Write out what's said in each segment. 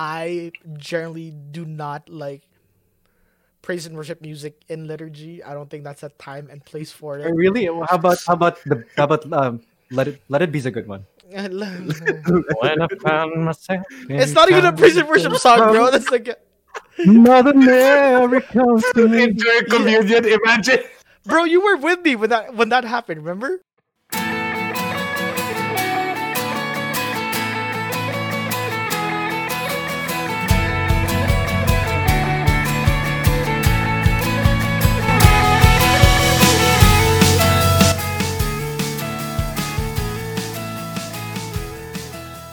I generally do not like praise and worship music in liturgy. I don't think that's a time and place for it. Really? How about how about the how about um let it let it be's a good one. when I found myself it's not even a praise and worship song, bro. That's like, a... Mother Mary comes to me. Enjoy communion. Imagine. bro, you were with me when that when that happened. Remember?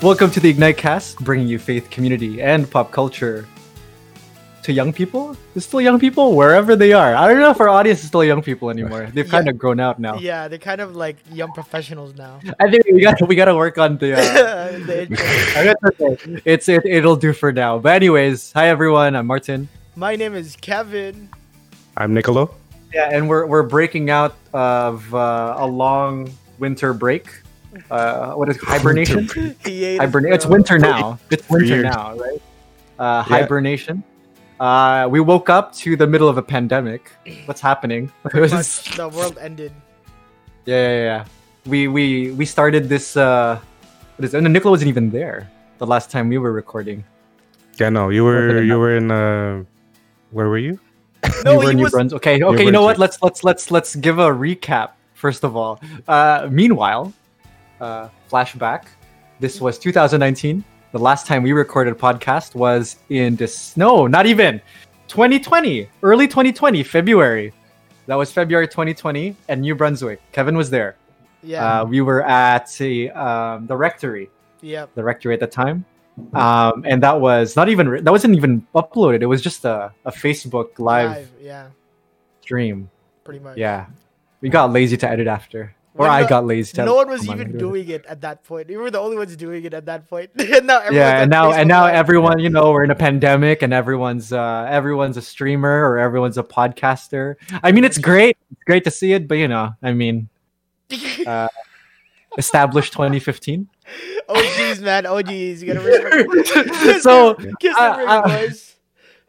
Welcome to the Ignite Cast, bringing you faith, community, and pop culture to young people. It's still young people wherever they are. I don't know if our audience is still young people anymore. They've kind of grown out now. Yeah, they're kind of like young professionals now. I think we got we got to work on the. Uh, The intro. it's. It's it, it'll do for now. But anyways, hi everyone. I'm Martin. My name is Kevin. I'm Nicolo. Yeah, and we're we're breaking out of uh, a long winter break. Uh, what is hibernation? Hiatus, Hibernation. It's winter now. It's winter years. now, right? Uh, hibernation. Uh, we woke up to the middle of a pandemic. What's happening? Much the world ended. yeah, yeah, yeah. We we we started this. Uh, what is? And Nicola wasn't even there the last time we were recording. Yeah, no, you were you were in uh, where were you? No, you were in New was. Brunswick. Okay, okay. You know what? Let's let's let's let's give a recap first of all. Uh, meanwhile, uh, flashback. This was 2019. The last time we recorded a podcast was in this. No, not even 2020. Early 2020, February. That was February 2020, and New Brunswick. Kevin was there. Yeah. Uh, we were at the um, the rectory, Yeah. the rectory at the time, um, and that was not even that wasn't even uploaded. It was just a, a Facebook live Yeah. stream. Pretty much. Yeah, we got lazy to edit after, or When I got lazy. No one was even it. doing it at that point. We were the only ones doing it at that point. and now Yeah, and now and now Live. everyone, you know, we're in a pandemic, and everyone's uh, everyone's a streamer or everyone's a podcaster. I mean, it's great, it's great to see it, but you know, I mean, uh, established 2015. OGs, man. OGs. You gotta respect. so Kiss ring, I- boys.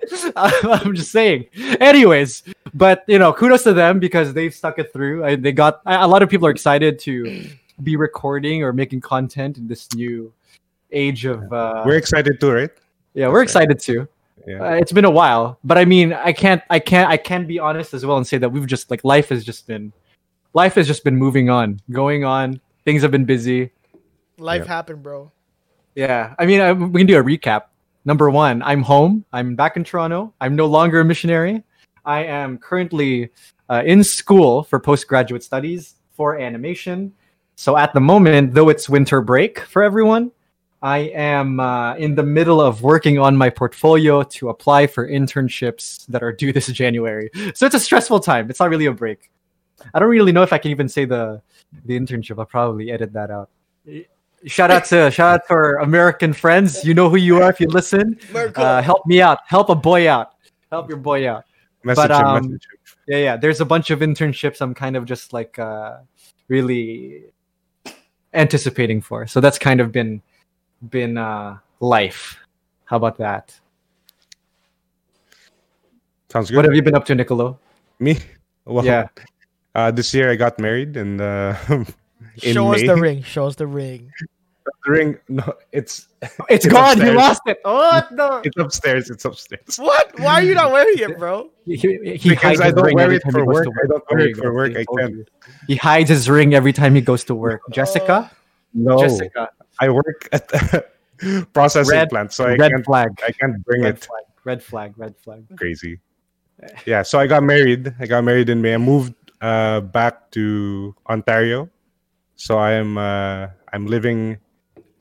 I'm just saying. Anyways, but you know, kudos to them because they've stuck it through. I, they got a a lot of people are excited to be recording or making content in this new age of. Uh, we're excited too, right? yeah, we're excited too. Yeah. Uh, it's been a while, but I mean, I can't, I can't, I can be honest as well and say that we've just like life has just been, life has just been moving on, going on. Things have been busy. Life Yep. happened, bro. Yeah, I mean, I, we can do a recap. Number one, I'm home. I'm back in Toronto. I'm no longer a missionary. I am currently uh, in school for postgraduate studies for animation. So at the moment, though it's winter break for everyone, I am uh, in the middle of working on my portfolio to apply for internships that are due this January. So it's a stressful time. It's not really a break. I don't really know if I can even say the the internship. I'll probably edit that out. Shout out to shout out to our American friends. You know who you are if you listen. Uh, help me out. Help a boy out. Help your boy out. Message but, him, um, message him. Yeah, yeah. There's a bunch of internships I'm kind of just like uh, really anticipating for. So that's kind of been been uh, life. How about that? Sounds good. What have you been up to, Nicolo? Me? Well, Yeah. Uh, this year I got married, and uh, in Show us May- the ring. Show us the ring. the ring. No, it's It's It's gone. You upstairs. lost it. Oh no! it's upstairs. It's upstairs. What? Why are you not wearing it, bro? He, he, he Because hides I his don't ring wear every it time for he goes work. I don't wear it for work. I can't. He hides his ring every time he goes to work. Uh, Jessica, No, Jessica, I work at the processing Red- plant, so I red can't. flag, I can't bring red it. flag, red flag, red flag. Crazy. Yeah, so I got married. I got married in May. I moved uh, back to Ontario. So I am uh, I'm living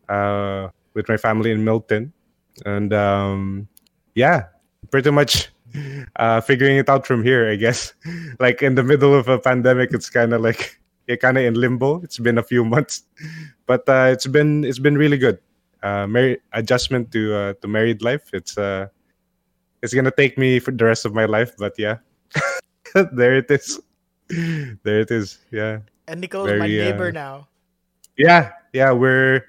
uh, with my family in Milton, and um, yeah, pretty much uh, figuring it out from here. I guess, like in the middle of a pandemic, it's kind of like you're kind of in limbo. It's been a few months, but uh, it's been it's been really good. Uh, married adjustment to uh, to married life. It's uh, it's gonna take me for the rest of my life, but yeah, there it is. There it is. Yeah. And Nicole's my Very, uh, neighbor now. Yeah, yeah, we're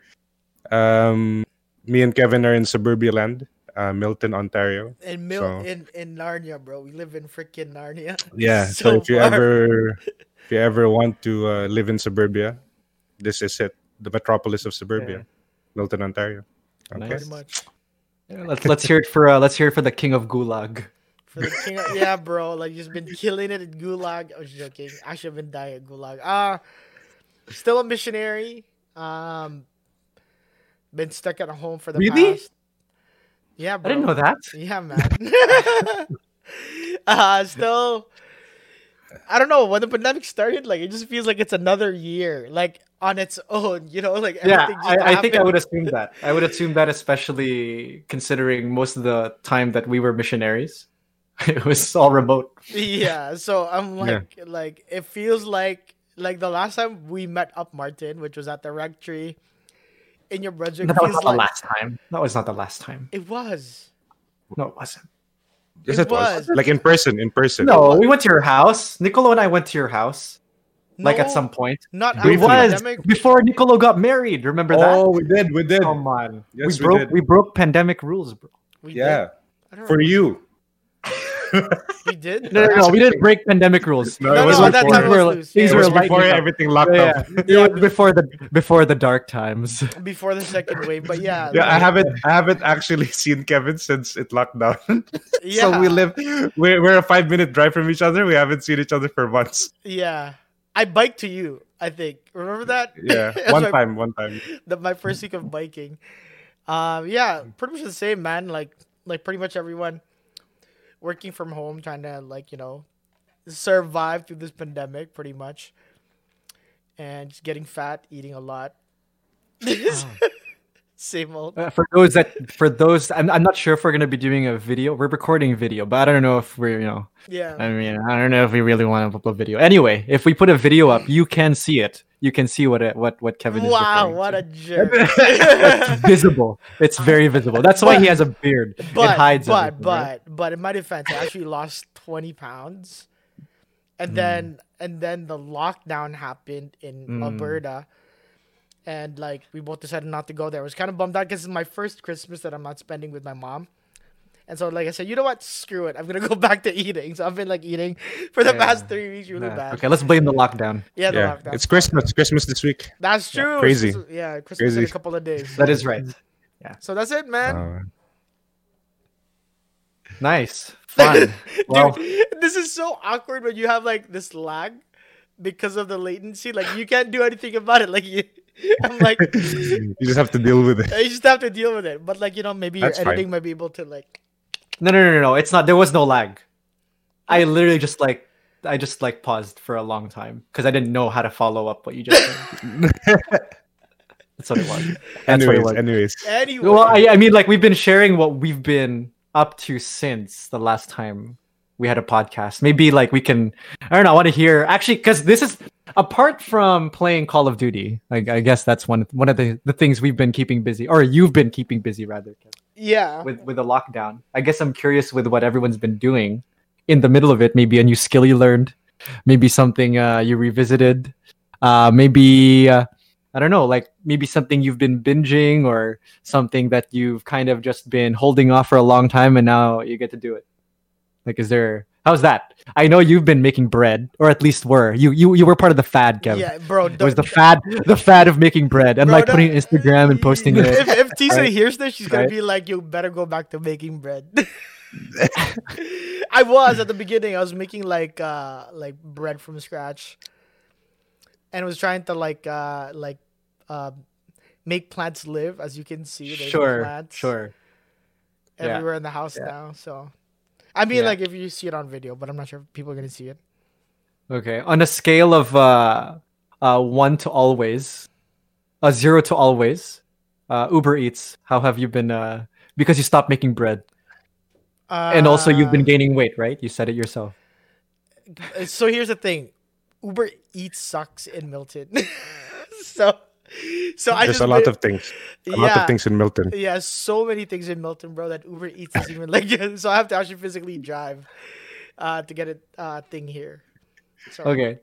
um me and Kevin are in suburbia land. uh, Milton, Ontario. In Mil- So- in in Narnia, bro. We live in freaking Narnia. Yeah. So, So if you far. ever if you ever want to uh, live in suburbia, this is it. The metropolis of suburbia, Milton, Ontario. Okay. Nice. Pretty much. Yeah, let's let's hear it for uh, let's hear it for the king of Gulag. For the king of, yeah, bro. Like just been killing it at Gulag. I was joking. Actually, I've been dying at Gulag. Uh still a missionary. Um, been stuck at home for the Really? past. Yeah, I didn't know that. Yeah, man. uh, still, I don't know. When the pandemic started, like it just feels like it's another year, like on its own. You know, like Yeah, just I, I think I would assume that. I would assume that, especially considering most of the time that we were missionaries, it was all remote. yeah so i'm Yeah. like like it feels like like the last time we met up martin which was at the rectory in your Brunswick That was not like the last time. That was not the last time. it was No, it wasn't. Yes, It it was. was. Like in person, in person. No, we went to your house. Nicolo and I went to your house, like at some point. not It was pandemic before Nicolo got married. Remember that? Oh, we did. We did. Come on. Yes, we we broke did. we broke pandemic rules, bro. we yeah. did? For remember. you. We did No, no, no, we didn't break pandemic rules. No, No, it was no, at that before. time it was were- loose. these Yeah, were before everything locked Yeah, up. yeah. It was before the before the dark times. before the second wave but yeah Yeah, I haven't I haven't actually seen Kevin since it locked down. yeah so we live we're, we're a five minute drive from each other. We haven't seen each other for months. yeah i biked to you i think remember that Yeah. One my- time, one time. the, my first week of biking. Um, yeah, pretty much the same, man. Like, like pretty much everyone working from home, trying to like you know survive through this pandemic, pretty much, and just getting fat, eating a lot. same old. Uh, for those that for those I'm, I'm not sure if we're gonna be doing a video. We're recording video, but I don't know if we're you know Yeah, I mean I don't know if we really want to upload video. Anyway, if we put a video up, you can see it. You can see what it, what what Kevin is. wow, what to. a jerk. it's visible. It's very visible. That's why he has a beard. it but hides but everything, right? but but in my defense, I actually lost twenty pounds, and then and then the lockdown happened in Mm. Alberta, and like we both decided not to go there. I was kind of bummed out because it's my first Christmas that I'm not spending with my mom. And so, like I said, you know what? Screw it. I'm gonna go back to eating. So I've been like eating for the Yeah. past three weeks, really Yeah. bad. Okay, let's blame the lockdown. Yeah, the Yeah. lockdown. It's Christmas. Christmas this week. That's true. crazy. Christmas- Yeah, Christmas in a couple of days. That is right. Yeah. So that's it, man. Uh, Nice, fun. well, Dude, this is so awkward when you have like this lag because of the latency. Like you can't do anything about it. Like you, I'm like, you you just have to deal with it. You just have to deal with it. But like you know, maybe your That's fine. editing might be able to like. No, no, no, no, no. It's not. There was no lag. I literally just like I just like paused for a long time because I didn't know how to follow up what you just said. That's what it was. That's what it was. anyways. Anyway, Well, I, I mean, like we've been sharing what we've been up to since the last time we had a podcast. Maybe like we can. I don't know. I want to hear actually because this is apart from playing Call of Duty. Like I guess that's one one of the the things we've been keeping busy, or you've been keeping busy rather. Yeah, With with the lockdown, I guess I'm curious with what everyone's been doing in the middle of it. Maybe a new skill you learned, maybe something uh, you revisited, uh, maybe. Uh, I don't know, like maybe something you've been binging or something that you've kind of just been holding off for a long time and now you get to do it. Like, is there? How's that? I know you've been making bread, or at least were you? You you were part of the fad, Kevin. yeah, bro. It was the fad, the fad of making bread and bro, like putting it don't- on Instagram and posting it. If, if Tisa Right. hears this, she's gonna Right. be like, "You better go back to making bread." I was at the beginning. I was making like uh like bread from scratch, and was trying to like uh like uh make plants live. As you can see, there's Sure, plants sure. Yeah. everywhere in the house Yeah. now. So, I mean, Yeah. like if you see it on video, but I'm not sure if people are gonna see it. Okay. On a scale of uh, uh, one to always, uh, zero to always, uh, Uber Eats. How have you been? Uh, because you stopped making bread, Uh, and also you've been gaining weight, right? You said it yourself. Uh, So here's the thing, Uber Eats sucks in Milton. so, so I There's just a lot been- of things. A yeah, lot of things in Milton. Yeah, so many things in Milton, bro. That Uber Eats is even like. so I have to actually physically drive, uh, to get a uh thing here. So, Okay.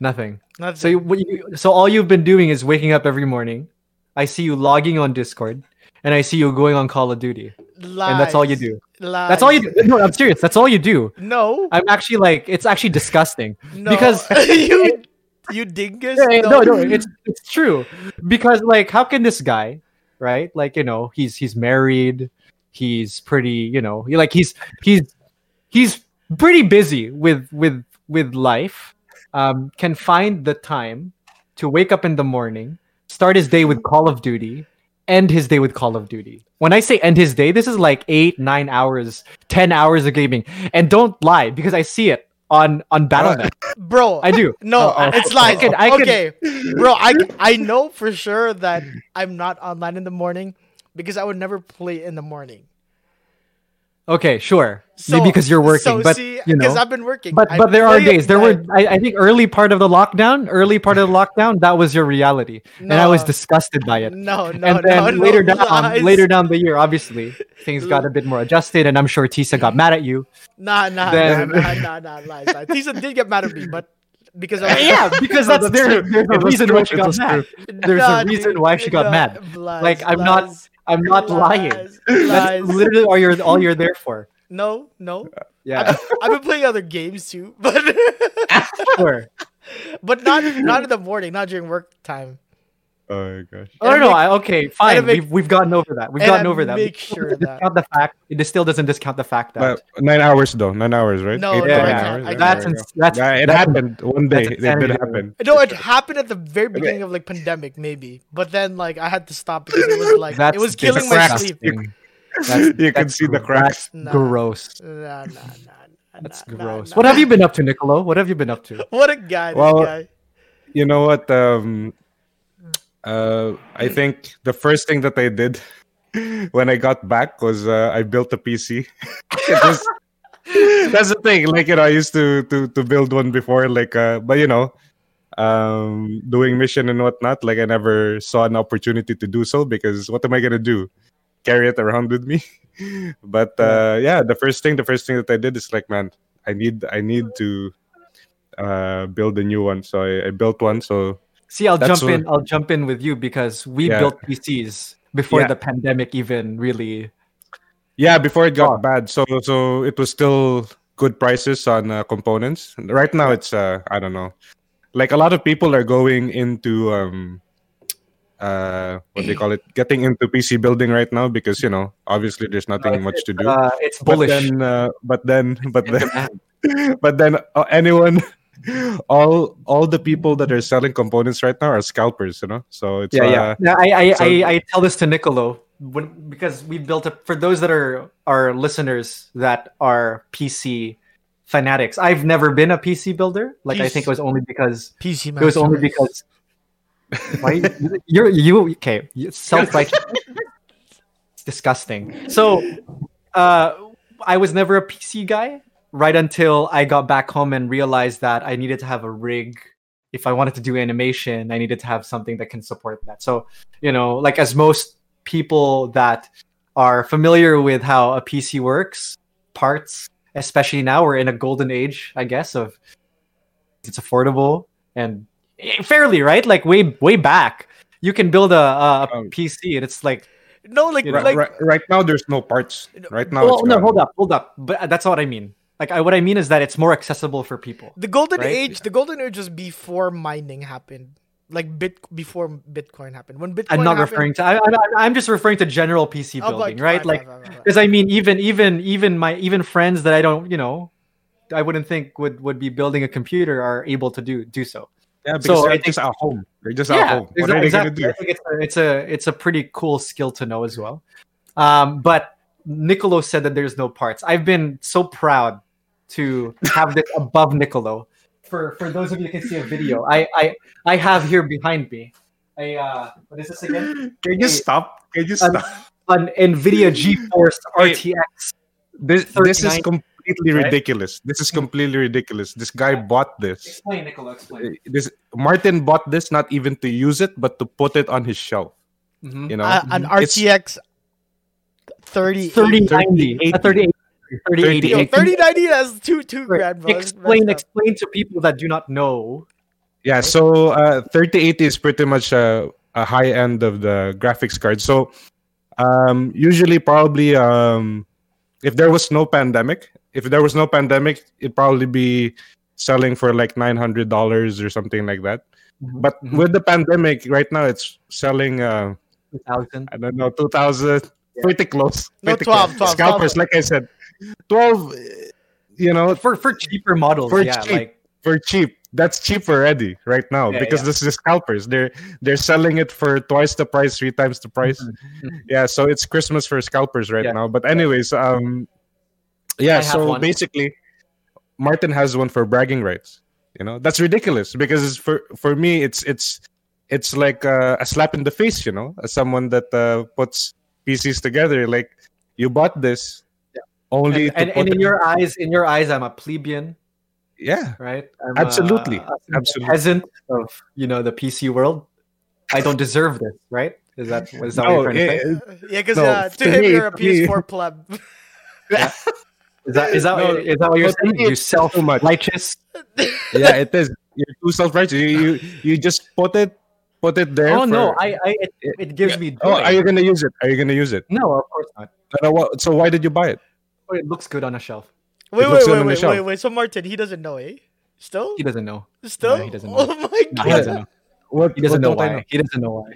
Nothing. Nothing. So you, what you, so all you've been doing is waking up every morning. I see you logging on Discord, and I see you going on Call of Duty, Lies. and that's all you do. Lies. That's all you do. No, I'm serious. That's all you do. No, I'm actually like, it's actually disgusting. no. because- you, you dingus. Yeah, no, no, it's it's true because like, how can this guy, right? Like, you know, he's he's married, he's pretty, you know, like he's he's he's pretty busy with with with life. Um, can find the time to wake up in the morning, start his day with Call of Duty, end his day with Call of Duty. When I say end his day, this is like eight, nine hours, ten hours of gaming. And don't lie because I see it on on Battle.net. Uh, bro. I do. No, Oh, oh, it's lies. I can- I can- okay, bro. I I know for sure that I'm not online in the morning because I would never play in the morning. Okay, sure. So, Maybe because you're working, so but see, you because know. I've been working. But I but there are days. There were. I, I think early part of the lockdown, early part of the lockdown, that was your reality, and I was disgusted by it. No, no, and no, then no, later down, lies. Um, later down the year, obviously things got a bit more adjusted, and I'm sure Tisa got mad at you. Nah, nah, Then- nah, nah, nah, nah, lies. Tisa did get mad at me, but because I was, yeah, because that's, That's there, true. there's a reason why she got mad. There's a reason why she got nah, mad. lies, Like, I'm not- I'm not lying. lies, That's literally all you're all you're there for. No, no. Yeah, I've been playing other games too, but sure. but not not in the morning, not during work time. Oh my gosh. Oh no, And no, make- I, okay, fine. make- we've we've gotten over that. We've gotten over that. make It sure doesn't that- discount the fact. It still doesn't discount the fact that But nine hours though, nine hours, right? No, Eight, no, nine yeah, hours, I that's ins- that's Yeah, it that's- happened one day. that's It did happen. No, it happened at the very beginning of like pandemic, maybe. But then like I had to stop because it was like That's it was killing my sleep. disgusting. That's- You can that's see the gro- cracks. That's Nah. gross. Nah, nah, nah, nah, That's nah, gross. nah, What have you been up to, Nicolo? What have you been up to? What a guy! This Well, guy. You know what? Um, uh, I think the first thing that I did when I got back was uh, I built a PC. Was- that's the thing. Like you know, I used to to to build one before. Like, uh, but you know, um, doing mission and whatnot. Like, I never saw an opportunity to do so because what am I gonna do? Carry it around with me? but uh, yeah, the first thing, the first thing that I did is like, man, I need I need to uh, build a new one. So I, I built one. So See, I'll That's jump in. I'll jump in with you because we Yeah. built PCs before Yeah. the pandemic even really. Yeah, before it got Oh. bad. So so it was still good prices on uh, components. Right now it's uh I don't know. Like a lot of people are going into um uh what do you call it? Getting into PC building right now because you know, obviously there's nothing much to do. Uh, it's but then uh, but then but then but then uh, anyone all all the people that are selling components right now are scalpers, you know? So it's yeah, yeah. uh, yeah I, I, so- I, I tell this to Nicolo when because we built it for those that are our listeners that are PC fanatics. I've never been a PC builder. Like I think it was only because PC. it was only because why you're you okay self righteous. it's disgusting. So, uh, I was never a PC guy right until I got back home and realized that I needed to have a rig. If I wanted to do animation, I needed to have something that can support that. So, you know, like as most people that are familiar with how a PC works, parts, especially now we're in a golden age, I guess, of it's affordable and fairly right like way way back you can build a, a Um, pc and it's like No, like right, like right, right now there's no parts. Right now well, it's no gone. hold up hold up but that's what i mean like I, what i mean is that it's more accessible for people the golden Right? age. The golden age was before mining happened. Like bit before Bitcoin happened. When Bitcoin i'm not happened, referring to I, I, i'm just referring to general pc Oh, building but- right like because i mean even even even my even friends that i don't you know i wouldn't think would would be building a computer are able to do do so Yeah, because So they're think- just at home. They're just at home. What exa- are they exactly. I gonna do? think it's a, it's a it's a pretty cool skill to know as well. Um, but Nicolo said that there's no parts. I've been so proud to have this above Nicolo. For for those of you who can see a video, I I I have here behind me a uh, what is this again? Can you Hey, stop? Can you stop? An Nvidia GeForce Hey, RTX. This this is completely right? ridiculous. This is completely ridiculous. This guy bought this. Explain, Nicolo. Explain. This Martin bought this not even to use it, but to put it on his shelf. Mhm. You know, Uh, an RTX 30 3090, a 3080, 3080. Yo, Can you 3090 that's two two grand, bro. Explain messed explain to people that do not know Yeah, so uh, 3080 is pretty much a, a high end of the graphics card. So Um, usually, probably, um, if there was no pandemic, if there was no pandemic, it'd probably be selling for like nine hundred dollars or something like that. But Mhm. with the pandemic, right now it's selling. Uh, 2000. I don't know, two thousand. Pretty close. No, Pretty 12, close. 12, Scalpers, 12. like I said, twelve. uh, You know, For for cheaper models, For yeah, cheap. like for cheap. That's cheap already right now Yeah, because yeah. this is scalpers. They're they're selling it for twice the price, three times the price. Mhm. Yeah, so it's Christmas for scalpers right Yeah. now. But anyways, um, yeah. I So basically, Martin has one for bragging rights. You know, that's ridiculous because it's for for me, it's it's it's like uh, a slap in the face. You know, as someone that uh, puts PCs together, like you bought this only and, and, to and put in it- your eyes, in your eyes, I'm a plebeian, yeah. right? I'm Absolutely. a, a Absolutely. peasant of you know the PC world. I don't deserve this, right? Is that is that what you're trying to say? Yeah, because No, uh, to to him me- you're a to me- PS4 pleb. Is that is that No, is that what you're saying? You it's self too much. righteous. yeah, it is. You're too self-righteous. You, you you just put it put it there. Oh no, I, I it, it gives me joy. Oh, are you gonna use it? Are you gonna use it? no, of course not. No, no, what- So why did you buy it? Oh, It looks good on a shelf. Wait, wait, wait, wait, wait, wait. So Martin, he doesn't know, eh? Still, He doesn't know. still. he doesn't know. Oh my No, he doesn't know. What? He doesn't what know don't I why. He doesn't know why.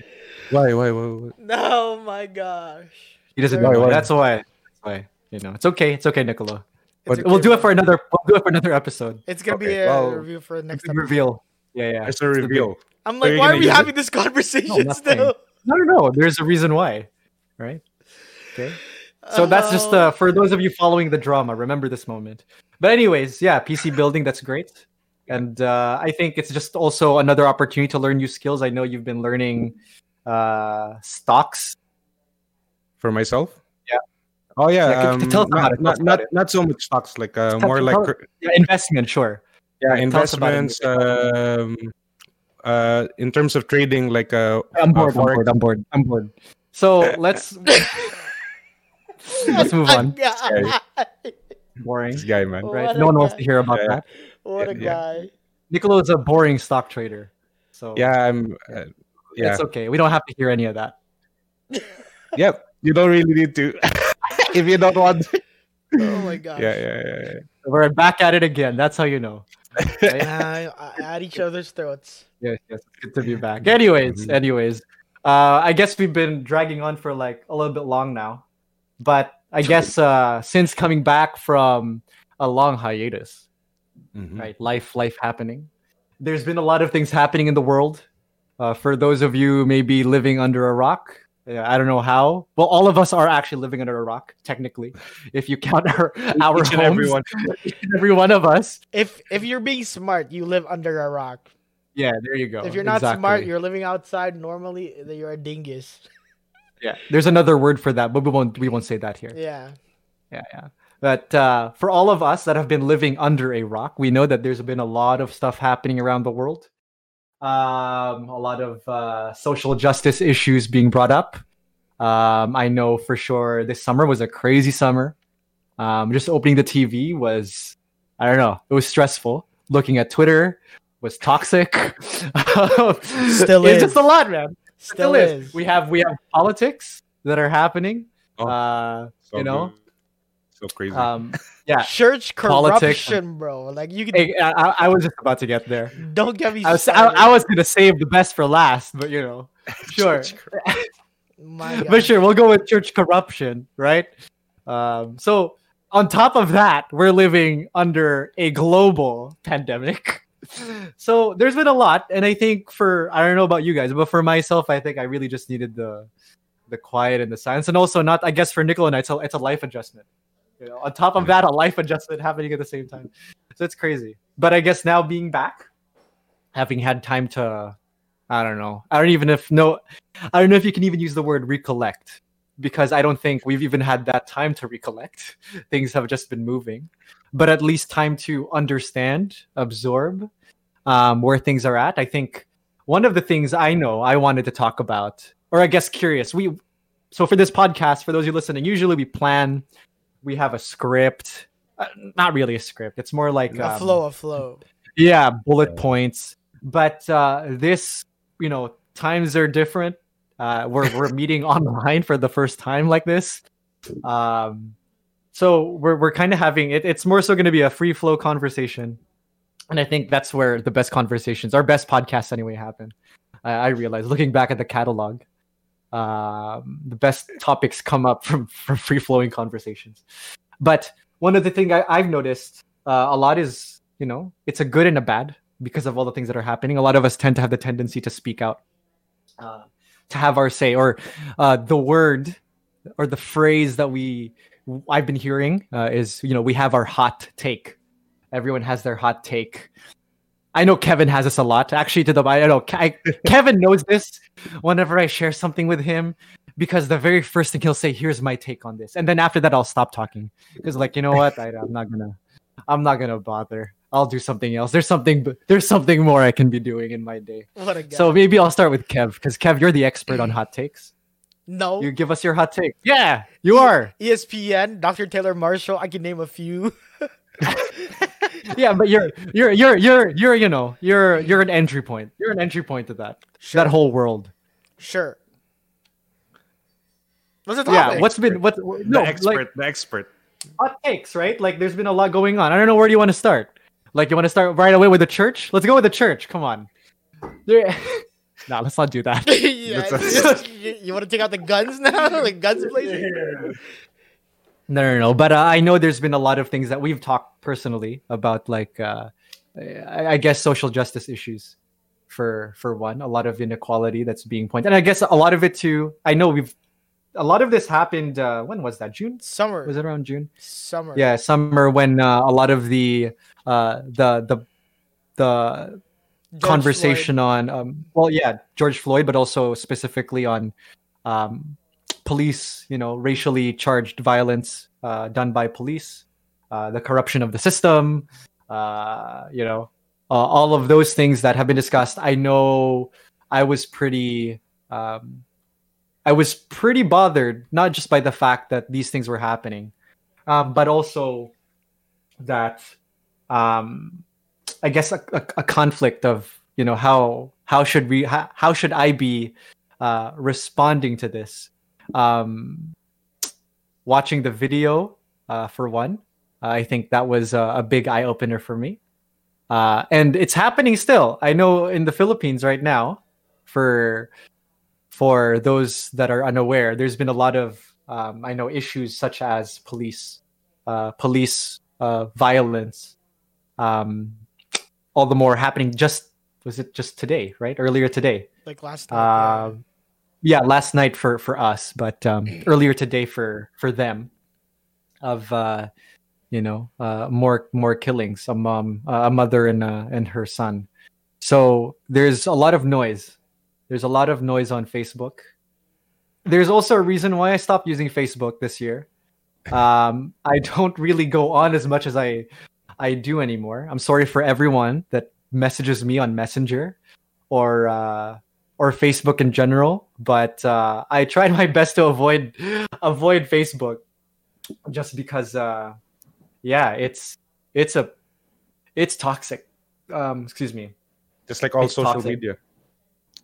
Why? Why? Why? why? Oh my gosh! He doesn't Why, know. why. why? That's why. That's why. You know, it's okay. It's okay, Nicola. It's But we'll do it for another. We'll do it for another episode. It's gonna be a well, review for the next Big reveal. Yeah, yeah. It's a reveal. I'm like, you're why are we use having this conversation No, nothing. still? No, no, no. There's a reason why, right? Okay. So that's just Oh. uh, for those of you following the drama. Remember this moment. But anyways, yeah, PC building. That's great, and uh, I think it's just also another opportunity to learn new skills. I know you've been learning uh, stocks. For myself? Yeah. Oh yeah. Yeah, um, tell us about not, it, not, not, not so much stocks, like uh, Tell- more like tell- cr- Yeah, investment, sure. yeah, tell us about it. investments. Um, uh, in terms of trading, like uh, I'm bored. uh, I'm forex. bored. I'm bored. I'm bored. So let's let's move on. Boring, This guy, man. Right? What No a one wants to hear about Yeah. that. what a Yeah. guy! Nicola is a boring stock trader. So Yeah, I'm. Uh, yeah, it's okay. We don't have to hear any of that. yep. You don't really need to if you don't want. to. Oh my gosh! Yeah, yeah, yeah, yeah. We're back at it again. That's how you know. Right? Uh, at each other's throats. yes, yes. It's good to be back. Anyways, Mhm. anyways. Uh, I guess we've been dragging on for like a little bit long now. But I guess uh, since coming back from a long hiatus, Mhm. right? Life, life happening. There's been a lot of things happening in the world. Uh, for those of you maybe living under a rock, I don't know how. Well, all of us are actually living under a rock, technically, if you count our our Each homes. every one. Every one of us. If if you're being smart, you live under a rock. Yeah, there you go. if you're not smart, you're living outside normally. Then you're a dingus. yeah. There's another word for that, but we won't we won't say that here. Yeah. Yeah, yeah. But uh, for all of us that have been living under a rock, we know that there's been a lot of stuff happening around the world. Um, a lot of uh, social justice issues being brought up. Um, I know for sure this summer was a crazy summer. Um, just opening the TV was, I don't know, it was stressful. Looking at Twitter was toxic. Still it's is. just a lot, man. Still, Still is. is. We have we have politics that are happening. Oh, uh, So you know, good. so crazy. um, yeah. Church Politics. corruption, bro. Like you can Hey, I, I- I was just about to get there. don't get me I was. I, I was gonna save the best for last, but you know, sure. My God. but sure, we'll go with church corruption, right? Um, so on top of that, we're living under a global pandemic. So there's been a lot, and I think for I don't know about you guys, but for myself, I think I really just needed the the quiet and the silence, and also not, I guess, for Nicola and I, it's a, it's a life adjustment. You know, on top of that, a life adjustment happening at the same time. So it's crazy. But I guess now being back, having had time to, I don't know, I don't even if no, I don't know if you can even use the word recollect because I don't think we've even had that time to recollect. Things have just been moving, but at least time to understand, absorb um, where things are at. I think one of the things I know I wanted to talk about, or I guess curious, we so for this podcast, for those of you listening, usually we plan, we have a script. Uh, not really a script. It's more like a um, flow, a flow. yeah bullet Yeah. points but uh this you know times are different Uh, we're we're meeting online for the first time like this. Um, so we're we're kind of having it. It's more so going to be a free flow conversation, and I think that's where the best conversations, our best podcasts anyway, happen. I, I realize looking back at the catalog, um, the best topics come up from from free flowing conversations. But one of the things I've noticed uh, a lot is you know it's a good and a bad because of all the things that are happening. A lot of us tend to have the tendency to speak out, uh, to have our say, or uh, the word or the phrase that we I've been hearing uh, is you know we have our hot take. Everyone has their hot take. I know Kevin has this a lot. Actually, to the I know I, Kevin knows this. Whenever I share something with him, because the very first thing he'll say, "Here's my take on this," and then after that, I'll stop talking because, like, you know what? I, I'm not gonna, I'm not gonna bother. I'll do something else. There's something, there's something more I can be doing in my day. What a guy. So maybe I'll start with Kev because Kev, you're the expert on hot takes. no. You give us your hot take. Yeah, you are. ESPN, Dr. Taylor Marshall. I can name a few. Yeah, but you're you're you're you're you're you know you're you're an entry point. You're an entry point to that that whole world. Sure. What's the Yeah. What's been what? The No, expert, like the expert. hot takes, right? Like there's been a lot going on. I don't know where do you want to start. Like you want to start right away with the church? Let's go with the church. Come on. There. nah, let's not do that. yeah, That's- you, want to take out the guns now? like guns blazing? No, no, no. But uh, I know there's been a lot of things that we've talked personally about, like uh, I, I guess social justice issues. For for one, a lot of inequality that's being pointed, and I guess a lot of it too. I know we've a lot of this happened. Uh, when was that? June? Summer. Was it around June? Summer. Yeah, summer when uh, a lot of the uh, the the the George conversation on um, well yeah george floyd but also specifically on um, police you know racially charged violence uh, done by police uh, the corruption of the system uh, you know uh, all of those things that have been discussed i know i was pretty um, i was pretty bothered not just by the fact that these things were happening um, but also that um, I guess a, a, a conflict of you know how how should we how, how should I be uh, responding to this? Um, watching the video uh, for one, I think that was a, a big eye opener for me, uh, and it's happening still. I know in the Philippines right now, for for those that are unaware, there's been a lot of um, I know issues such as police uh, police uh, violence. Um, all the more happening just was it just today right earlier today Like last night. Yeah last night for for us but um earlier today for for them of uh you know uh more more killings a mom uh, a mother and uh and her son. So there's a lot of noise. There's a lot of noise on facebook. There's also a reason why i stopped using facebook this year. Um i don't really go on as much as i I do anymore. I'm sorry for everyone that messages me on Messenger or uh, or Facebook in general, but uh, I tried my best to avoid avoid Facebook just because uh, yeah, it's it's a it's toxic. Um, excuse me. Just like all It's social toxic. media.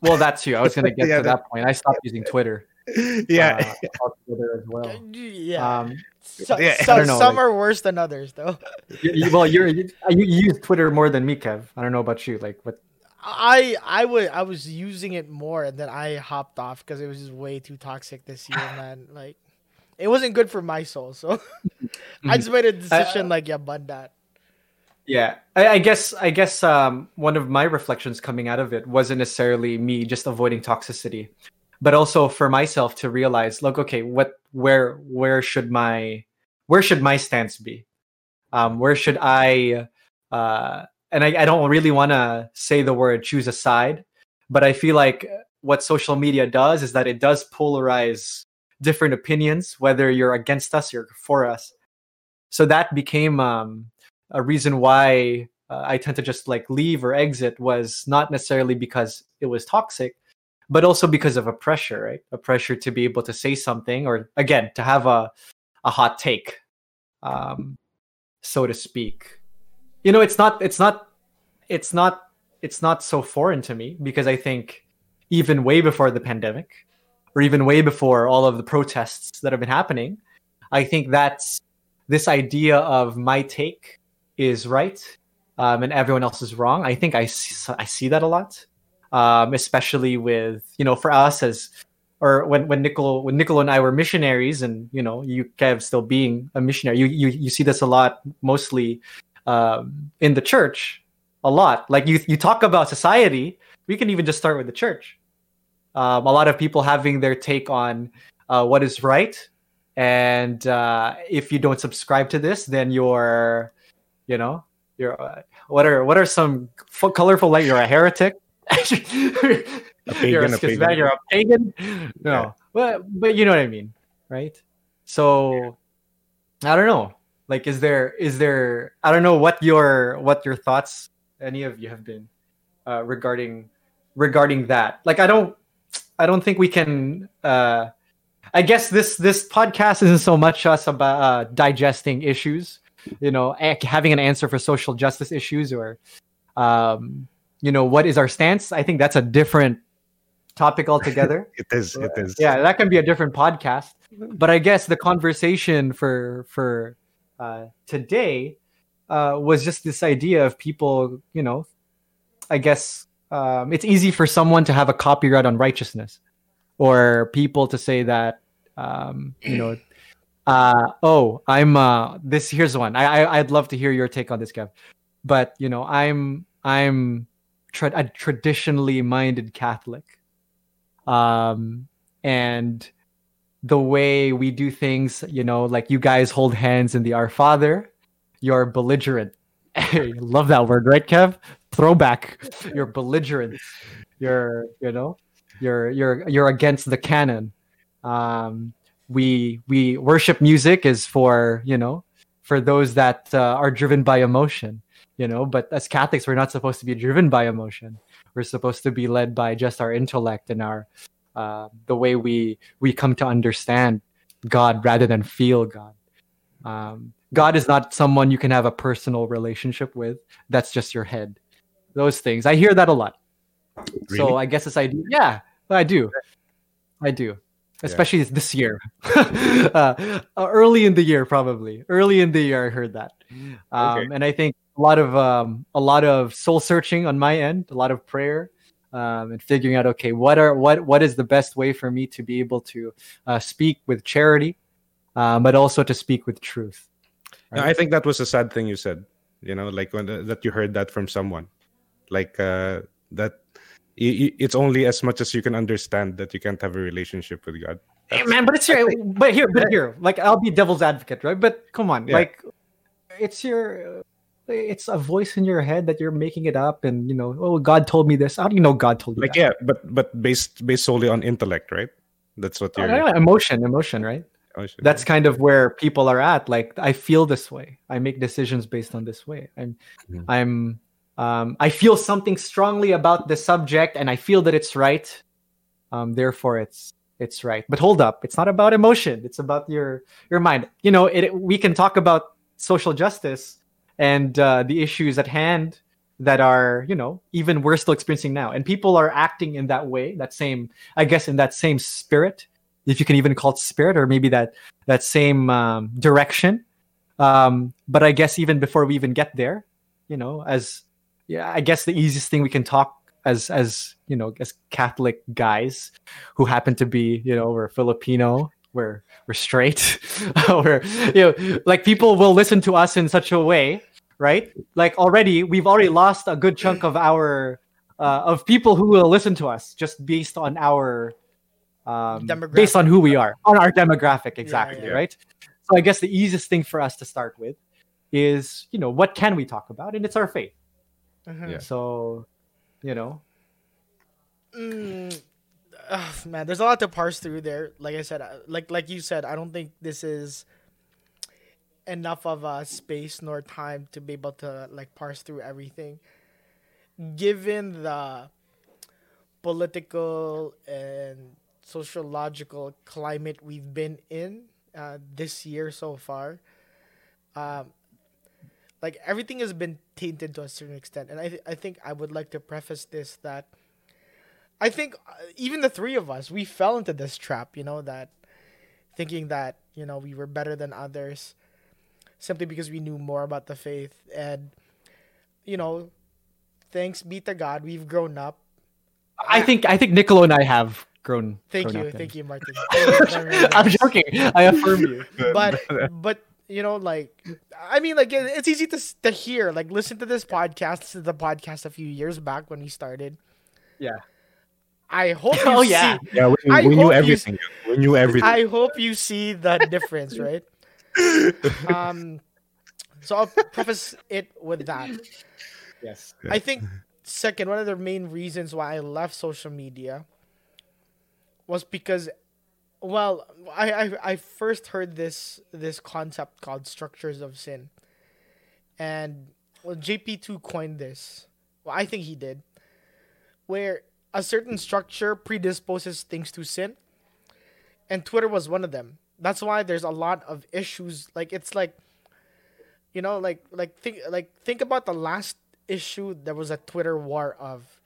Well, that's you. I was gonna get Yeah, to that point. I stopped using Twitter. Yeah. uh, Twitter as well. yeah. Um, So- yeah, so- I don't know, some like- are worse than others, though. you, you- well, you're you, you use Twitter more than me, Kev. I don't know about you. Like, what? I I would I was using it more, and then I hopped off because it was just way too toxic this year, man. Like, it wasn't good for my soul, so I just made a decision. like, yeah, bun that. Yeah, I, I guess I guess um, one of my reflections coming out of it wasn't necessarily me just avoiding toxicity, but also for myself to realize, look, okay, what, where, where should my, where should my stance be? Um, where should I? Uh, and I, I don't really want to say the word choose a side, but I feel like what social media does is that it does polarize different opinions, whether you're against us or for us. So that became um, a reason why uh, I tend to just like leave or exit was not necessarily because it was toxic, but also because of a pressure, right? A pressure to be able to say something or again to have a a hot take, um, so to speak. You know, it's not it's not it's not it's not so foreign to me because I think even way before the pandemic, or even way before all of the protests that have been happening. I think that's this idea of my take is right um, and everyone else is wrong. I think I see, I see that a lot, um, especially with you know for us as or when when Nicolo when Nicolo and I were missionaries, and you know you Kev still being a missionary, you you you see this a lot, mostly um, in the church, a lot. Like you you talk about society, we can even just start with the church. Um, a lot of people having their take on uh, what is right, and uh, if you don't subscribe to this, then you're, you know, you're uh, what are what are some f- colorful like you're a heretic. A pagan, you're a, a pagan. you're a pagan. No, Yeah. but but you know what I mean, right? So I don't know. Like, is there is there? I don't know what your what your thoughts any of you have been uh, regarding regarding that. Like, I don't I don't think we can. Uh, I guess this this podcast isn't so much us about uh, digesting issues, you know, having an answer for social justice issues or, um, you know, what is our stance. I think that's a different topic altogether. It is. It is. yeah, that can be a different podcast. But I guess the conversation for for uh, today uh, was just this idea of people, you know, I guess um, it's easy for someone to have a copyright on righteousness, or people to say that, um, you know, uh, oh, I'm uh, this. Here's one. I, I I'd love to hear your take on this, Kev. But you know, I'm I'm tra- a traditionally minded Catholic, um, and the way we do things, you know, like you guys hold hands in the Our Father, you're belligerent. Love that word, right, Kev? Throwback. You're belligerent. You're, you know, you're you're you're against the canon. Um, we we worship music is for you know for those that uh, are driven by emotion, you know. But as Catholics, we're not supposed to be driven by emotion. We're supposed to be led by just our intellect and our uh, the way we we come to understand God rather than feel God. Um, God is not someone you can have a personal relationship with. That's just your head. Those things I hear that a lot. So I guess this idea, yeah, I do, I do, especially this year, uh, uh, early in the year, probably early in the year, I heard that, um, Okay. and I think a lot of um, a lot of soul searching on my end, a lot of prayer, um, and figuring out okay, what are what what is the best way for me to be able to uh, speak with charity, um, but also to speak with truth. No, I think that was a sad thing you said. You know, like when that you heard that from someone, like uh, that. i- i- It's only as much as you can understand that you can't have a relationship with God. Hey, man, but it's your but here, but here, like I'll be devil's advocate, right? But come on, Yeah. like it's your uh, it's a voice in your head that you're making it up, and you know, oh, God told me this. How do you know God told you? Like that? yeah, but but based based solely on intellect, right? That's what you're. know, emotion, emotion, right? shit. That's kind of where people are at. Like I feel this way. I make decisions based on this way. I'm, Mhm. I'm, um, I feel something strongly about the subject, and I feel that it's right. Um, therefore, it's it's right. But hold up, it's not about emotion. It's about your your mind. You know, it. We can talk about social justice and uh, the issues at hand that are, you know, even we're still experiencing now, and people are acting in that way. That same, I guess, in that same spirit, if you can even call it spirit, or maybe that that same um, direction. Um, but I guess even before we even get there, you know, as yeah, I guess the easiest thing we can talk as as you know as Catholic guys who happen to be you know we're Filipino, we're we're straight, we're you know like people will listen to us in such a way, right? Like already we've already lost a good chunk of our uh, of people who will listen to us just based on our um, based on who we are on our demographic exactly yeah. right so i guess the easiest thing for us to start with is you know what can we talk about and it's our faith Mhm. Yeah. so you know Mm, ugh, man, there's a lot to parse through there. Like I said, uh, like like you said, I don't think this is enough of a space nor time to be able to like parse through everything. Given the political and sociological climate we've been in uh, this year so far, um, like everything has been tainted to a certain extent, and I th- I think I would like to preface this that. I think uh, even the three of us, we fell into this trap, you know, that thinking that, you know, we were better than others simply because we knew more about the faith. And, you know, thanks be to God, we've grown up. I think I think Nicolo and I have grown. Thank grown you, up thank then. you, Martin. I'm joking. I affirm you. but but you know like i mean like it's easy to to hear like listen to this podcast this is the podcast a few years back when we started Yeah. I hope you Oh, see yeah. Yeah, we, we knew hope you everything. We knew everything. i hope you see the difference right um so i'll preface it with that Yes. i think second one of the main reasons why i left social media was because well I, I i first heard this this concept called structures of sin and well jp2 coined this well i think he did where a certain structure predisposes things to sin and twitter was one of them. That's why there's a lot of issues. Like it's like you know like like think like think about the last issue there was a twitter war of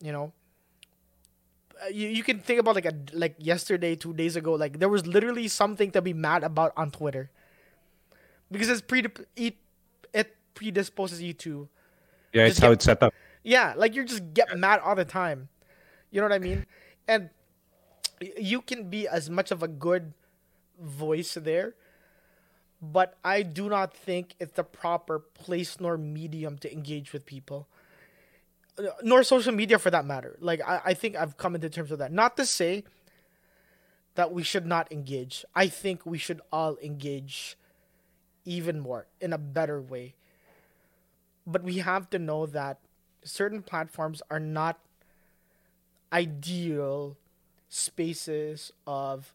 you know uh, you, you can think about like a like yesterday two days ago like there was literally something to be mad about on twitter. Because it's pre it, it predisposes you to yeah, it's how get- it's set up. Yeah, like you just get mad all the time. You know what I mean? And you can be as much of a good voice there, but I do not think it's the proper place nor medium to engage with people. Nor social media for that matter. Like I, I think I've come into terms with that. Not to say that we should not engage. I think we should all engage even more in a better way. But we have to know that certain platforms are not ideal spaces of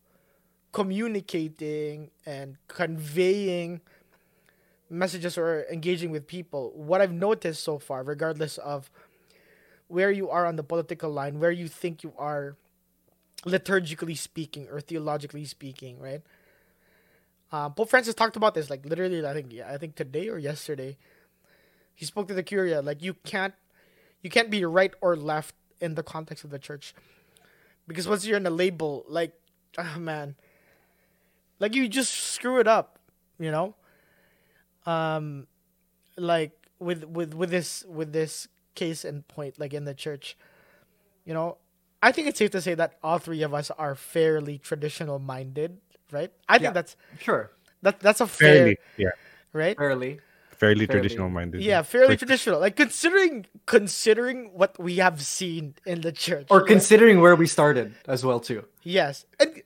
communicating and conveying messages or engaging with people. What I've noticed so far, regardless of where you are on the political line, where you think you are liturgically speaking or theologically speaking, right? Uh, Pope Francis talked about this, like literally, I think, yeah, I think today or yesterday. He spoke to the Curia, like you can't, you can't be right or left in the context of the church, because once you're in a label, like, ah man, like you just screw it up, you know. Um, like with with with this with this case and point, like in the church, you know, I think it's safe to say that all three of us are fairly traditional minded, right? I think Yeah. that's Sure. that that's a fair, Fairly, yeah, right? Fairly. Fairly, Fairly. traditional minded. Yeah, fairly Like, traditional. Like considering considering what we have seen in the church, Or right? considering where we started as well too. yes, and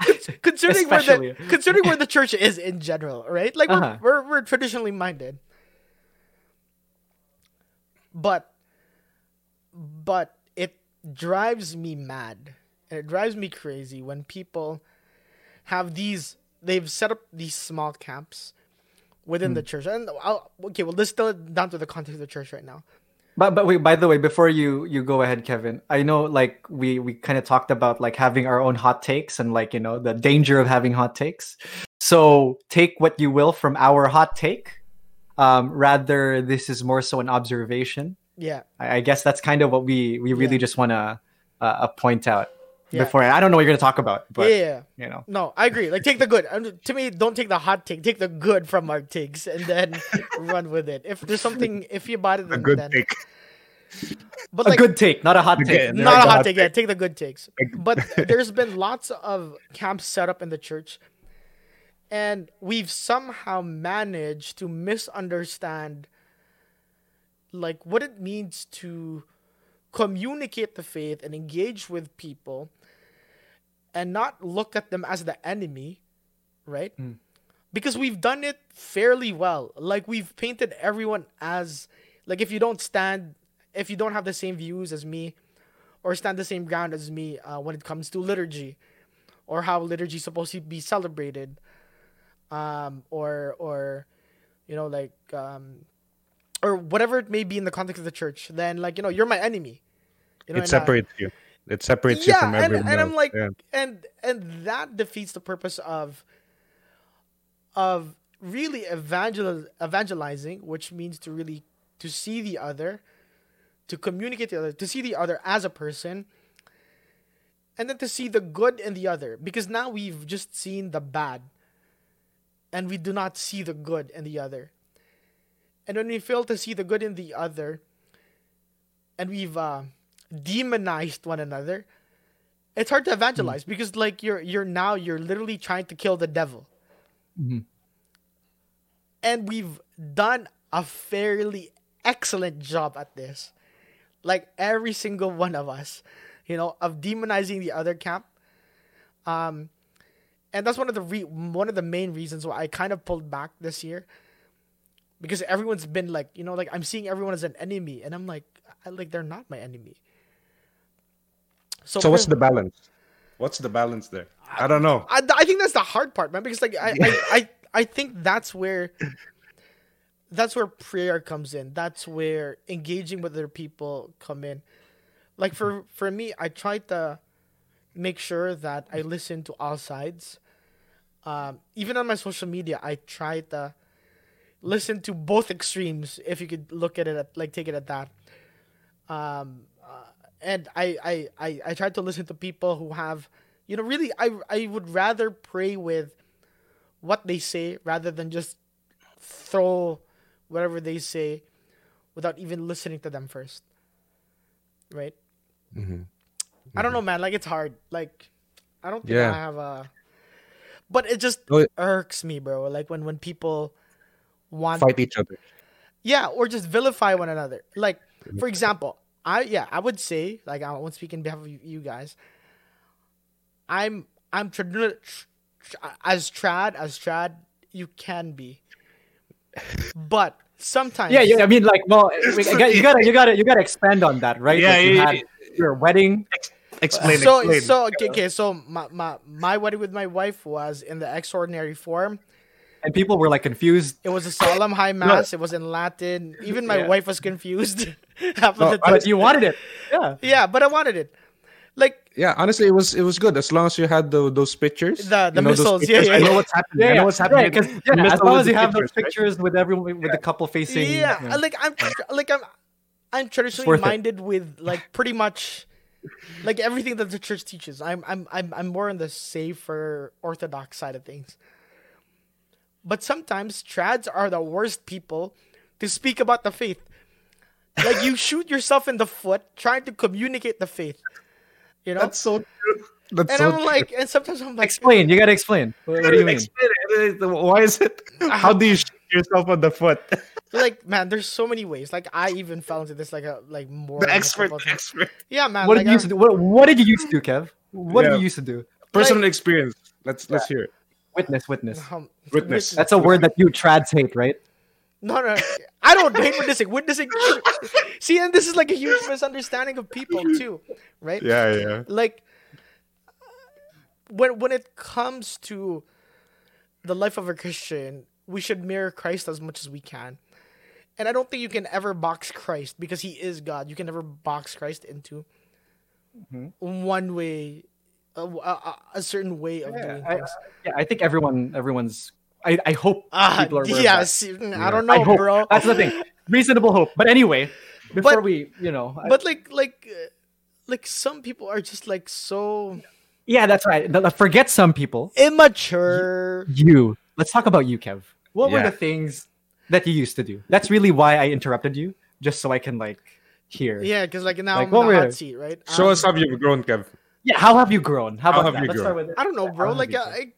considering where the considering where the church is in general, right? Like Uh-huh. we're, we're we're traditionally minded, but but it drives me mad and it drives me crazy when people have these they've set up these small camps within the Hmm. church and I'll, okay well let's distill it down to the context of the church right now But but wait, by the way, before you you go ahead, Kevin, I know like we we kind of talked about like having our own hot takes and like you know the danger of having hot takes. So take what you will from our hot take. Um, rather, this is more so an observation. yeah I, I guess that's kind of what we we really just want to uh, uh, point out Yeah. before. I don't know what you're gonna talk about, but yeah you know, no i agree like take the good to me don't take the hot take take the good from our takes and then run with it if there's something if you bought it a good then take. but a like good take, not a hot take. Again, not a hot hot take. Yeah, take the good takes. But there's been lots of camps set up in the church, and we've somehow managed to misunderstand, like what it means to communicate the faith and engage with people, and not look at them as the enemy, right? Because we've done it fairly well. Like we've painted everyone as like if you don't stand if you don't have the same views as me or stand the same ground as me uh, when it comes to liturgy or how liturgy is supposed to be celebrated um, or or you know like um, or whatever it may be in the context of the church then like you know you're my enemy you know It and, separates you. It separates you yeah, from and, everyone and I'm like, Yeah. and and that defeats the purpose of of really evangel evangelizing, which means to really to see the other, to communicate the other, to see the other as a person, and then to see the good in the other. Because now we've just seen the bad, and we do not see the good in the other. And when we fail to see the good in the other, and we've uh, demonized one another, it's hard to evangelize because like you're you're now you're literally trying to kill the devil. Mhm. And we've done a fairly excellent job at this. Like every single one of us, you know, of demonizing the other camp. Um and that's one of the re- one of the main reasons why I kind of pulled back this year. Because everyone's been like, you know, like I'm seeing everyone as an enemy and I'm like I, like they're not my enemy. So for- what's the balance? What's the balance there? I don't know. I, I think that's the hard part, man. Because like I, I, I, I think that's where that's where prayer comes in. That's where engaging with other people come in. Like for for me, I try to make sure that I listen to all sides. Um, even on my social media, I try to listen to both extremes. If you could look at it, at, like take it at that. Um, uh, and I, I, I, I try to listen to people who have, you know, really, I, I would rather pray with what they say rather than just throw whatever they say without even listening to them first. Right? I don't know, man. Like, it's hard. Like, I don't think Yeah. I have a. But it just it- irks me, bro. Like, when, when people want Fight each other. yeah, or just vilify one another. Like, for example, I yeah, I would say like I won't speak in behalf of you, you guys. I'm I'm trad- tr- as trad as trad you can be, but sometimes Yeah, yeah. I mean, like, well, we- I got- you gotta, you gotta, you gotta expand on that, right? Yeah, like you yeah, had your wedding. Explain. So explain. so okay, okay so my, my my wedding with my wife was in the extraordinary form. And people were like confused. It was a solemn high mass. It was in Latin. Even my Yeah. wife was confused half No, of the time. But you wanted it. Yeah. Yeah, but I wanted it. Like yeah, honestly, it was it was good as long as you had the, those pictures. The- the you know, those missiles, yeah, pictures. yeah, I know what's happening. Yeah, I know what's happening. Because The yeah, as long as you have those pictures, right? with everyone, with the couple facing. yeah, you know. like I'm tr- like I'm I'm traditionally worth it. minded with like pretty much like everything that the church teaches. I'm I'm I'm I'm more on the safer orthodox side of things. But sometimes trads are the worst people to speak about the faith. Like you shoot yourself in the foot trying to communicate the faith. You know? That's so true. That's and so I'm true. like and sometimes I'm like explain. You gotta explain. What, what do you mean? Why is it? Uh-huh. How do you shoot yourself on the foot? like man, there's so many ways. Like I even fell into this like a like more the expert, the expert. Yeah, man. What like, did you I'm- used to do? What, what did you used to do, Kev? What Yeah. did you used to do? Personal experience. Let's let's hear it. Witness, witness. Um, Witness. That's a word that you trads hate, right? No, no, I don't hate witnessing. Witnessing. See, and this is like a huge misunderstanding of people too, right? Yeah, yeah. Like when when it comes to the life of a Christian, we should mirror Christ as much as we can. And I don't think you can ever box Christ because he is God. You can never box Christ into one way, a, a, a certain way of doing I, things. yeah, I think everyone, everyone's. I, I hope Ah, people are. yeah, see, I don't know, I bro. That's the thing. Reasonable hope. But anyway, before But- we, you know, I- but like like uh, like some people are just like so yeah, that's right. The- the- Forget some people. immature You. Let's talk about you, Kev. What were the things that you used to do? That's really why I interrupted you, just so I can like hear. yeah because like now Like, i'm what in the hot seat right Show Um, us how you've grown, Kev. Yeah, How have you grown? How How about have that? you Let's grown? start with it. i don't know bro How like you uh, grown? I,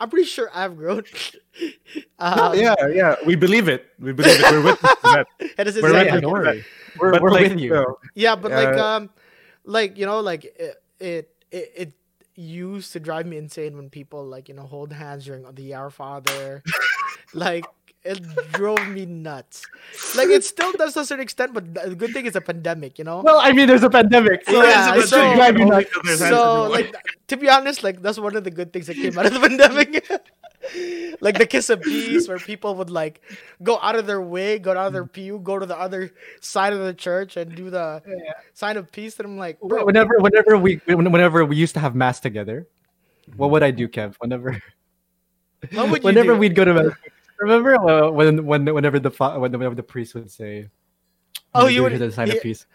i'm pretty sure i've grown No, um, yeah, yeah. We believe it. We believe it. We're with that. it is We're Yeah, with you. don't worry. We're, But we're like, with you. know, yeah but like Uh, um like you know like it, it it it used to drive me insane when people like you know hold hands during the our father like it drove me nuts like it still does to a certain extent but the good thing is a pandemic you know Well, I mean, there's a pandemic. So Yeah, it's so- gonna drive you nuts. each other's hands so like to be honest like that's one of the good things that came out of the pandemic like the kiss of peace where people would like go out of their way go out of their pew go to the other side of the church and do the sign of peace and i'm like bro Whenever, whenever we, whenever we used to have mass together, what would I do, Kev? Whenever, what would you whenever do? we'd go to mass, remember uh, when, when, whenever the when- whenever the priest would say, Oh, you would the sign he- of peace.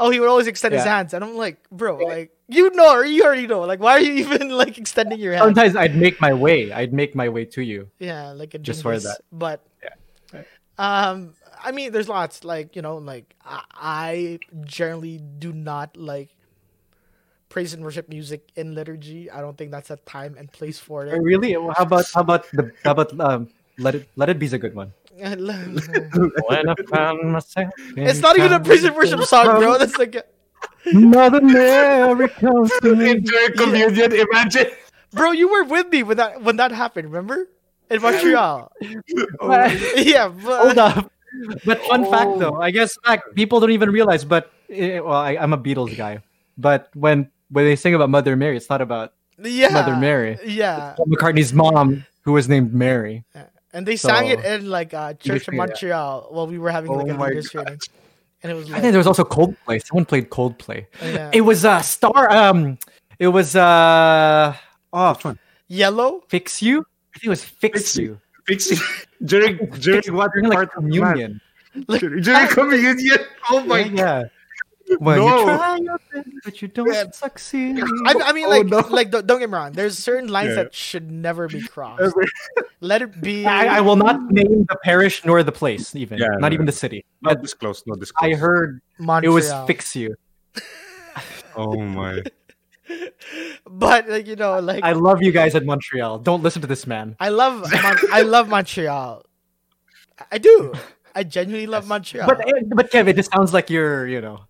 Oh, he would always extend his hands, and I'm like, bro, like you know, or you already know. Like, why are you even like extending your hand? Sometimes I'd make my way. I'd make my way to you. Yeah, like a Just for that. But Yeah. um, I mean, there's lots. Like you know, like I, I generally do not like praise and worship music in liturgy. I don't think that's a time and place for Oh, it. Really? Well, How about how about the how about um let it let it be's a good one. when I found myself it's not even a praise and worship song, bro. That's like, a- Mother Mary comes to me. During communion, imagine. bro, you were with me when that when that happened. Remember in Montreal? Well, yeah, but, Hold up. But fun fact Oh. though, I guess like people don't even realize. But eh, well, I, I'm a Beatles guy. But when when they sing about Mother Mary, it's not about yeah, Mother Mary. Yeah, Paul McCartney's mom, who was named Mary. And they sang it in like uh, church in Yeah. Montreal while we were having like Oh a my leaders training, and it was I think there was also Coldplay. Someone played Coldplay. yeah. It was uh Star. Um, it was uh oh Which one? yellow. Fix You. I think it was Fix, you. Fix You. Fixing during during what During like part of communion. Mass? During communion. Oh my yeah. yeah. When No. you try your best, but you don't Yeah. succeed. I, I mean, Oh, like, no. like don't, don't get me wrong. There's certain lines Yeah. that should never be crossed. Let it be. I, I will not name the parish nor the place, even Yeah, not no. even the city. Not disclose. Not disclose. I heard Montreal. it was Fix You. Oh my. but like you know, like I love you guys at Montreal. Don't listen to this man. I love Mon- I love Montreal. I do. I genuinely love Montreal. But eh, but Kevin, it just sounds like you're you know.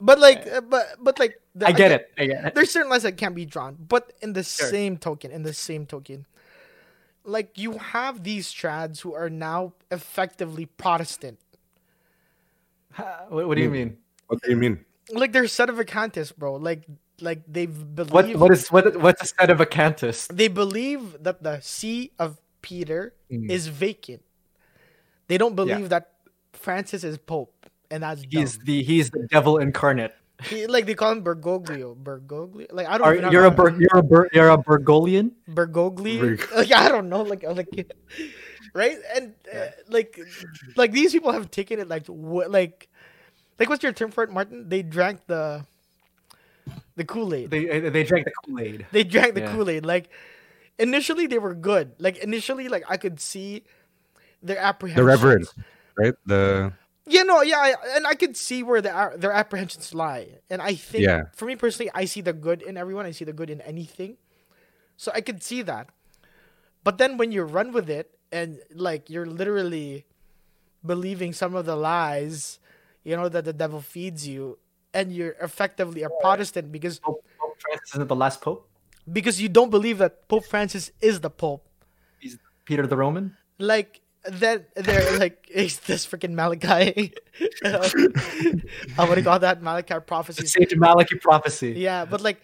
But like uh, but but like the- I get it. I get it. There's certain lines that can't be drawn. But in the Sure. same token, in the same token, like you have these trads who are now effectively Protestant. What, what do you mean? What do you mean? Like they're set of sedevacantists, bro. Like like they've believed What what is what what's a sedevacantist? they believe that the see of Peter Mm. is vacant. They don't believe that Francis is Pope, and that's He's dumb. the he's the devil incarnate. He, like they call him Bergoglio. Bergoglio. Like I don't. Are, you're a Ber, you're a Ber, you're a Bergoglian. Bergoglio. Berg- Like I don't know. Like like, right? And uh, like like these people have taken it like what like like what's your term for it, Martin? They drank the the Kool Aid. They, They they drank the Kool Aid. They drank the Yeah. Kool Aid. Like initially they were good. Like initially, like I could see their apprehension. The Reverend, right? The Yeah, no, yeah, I, and I could see where their uh, their apprehensions lie, and I think Yeah. for me personally, I see the good in everyone. I see the good in anything, so I could see that. But then when you run with it, and like you're literally believing some of the lies, you know that the devil feeds you, and you're effectively a Protestant because Pope, Pope Francis isn't the last pope. because you don't believe that Pope Francis is the Pope. He's Peter the Roman. like then they're like "Is this freaking Malachy. I want to call that Malachy prophecy. Sage Malachy prophecy. Yeah, but like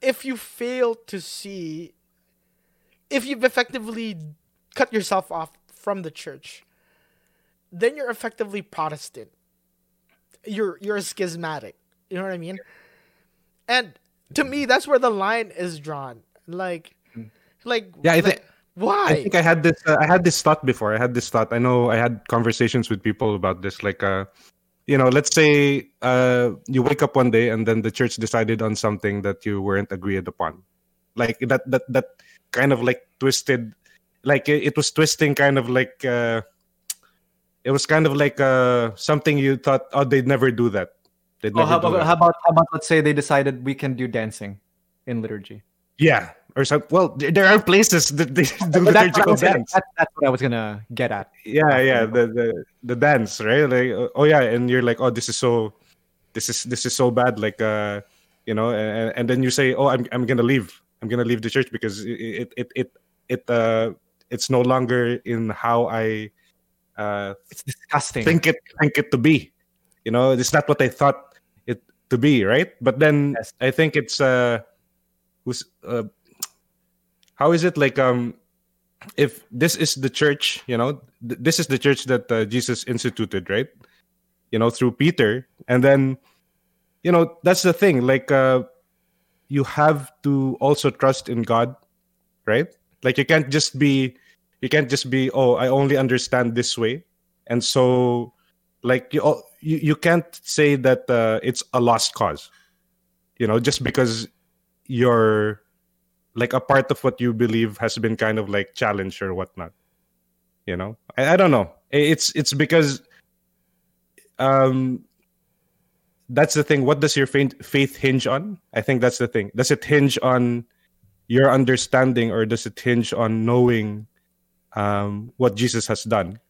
if you fail to see if you've effectively cut yourself off from the church, then you're effectively Protestant. You're you're a schismatic. You know what I mean? And to me, that's where the line is drawn. Like, mm. like Yeah, I like, think- why? I think I had this. Uh, I had this thought before. I had this thought. I know I had conversations with people about this. Like, uh, you know, let's say uh, you wake up one day and then the church decided on something that you weren't agreed upon, like that. That that kind of like twisted, like it, it was twisting, kind of like. Uh, it was kind of like uh, something you thought, oh, they'd never do that. They'd Oh, never how do about, that. how about how about let's say they decided we can do dancing in liturgy. yeah, or some. Well, there are places that they do But that's, what I liturgical dance. that, that's what I was gonna get at. yeah yeah the, the the dance right like uh, oh yeah and you're like oh this is so this is this is so bad like uh you know and, and then you say oh i'm i'm gonna leave i'm gonna leave the church because it it it it uh it's no longer in how i uh It's disgusting. think it think it to be you know it's not what i thought it to be right but then Yes. i think it's uh who's uh how is it like um if this is the church you know th- this is the church that uh, jesus instituted right? You know through peter. And then you know that's the thing like uh you have to also trust in god right? Like you can't just be you can't just be oh i only understand this way. And so like you you, you can't say that uh, it's a lost cause. You know, just because you're like a part of what you believe has been kind of like challenged or whatnot. You know, I, I don't know. It's it's because um that's the thing. What does your faith faith hinge on? I think that's the thing. Does it hinge on your understanding, or does it hinge on knowing um, what Jesus has done?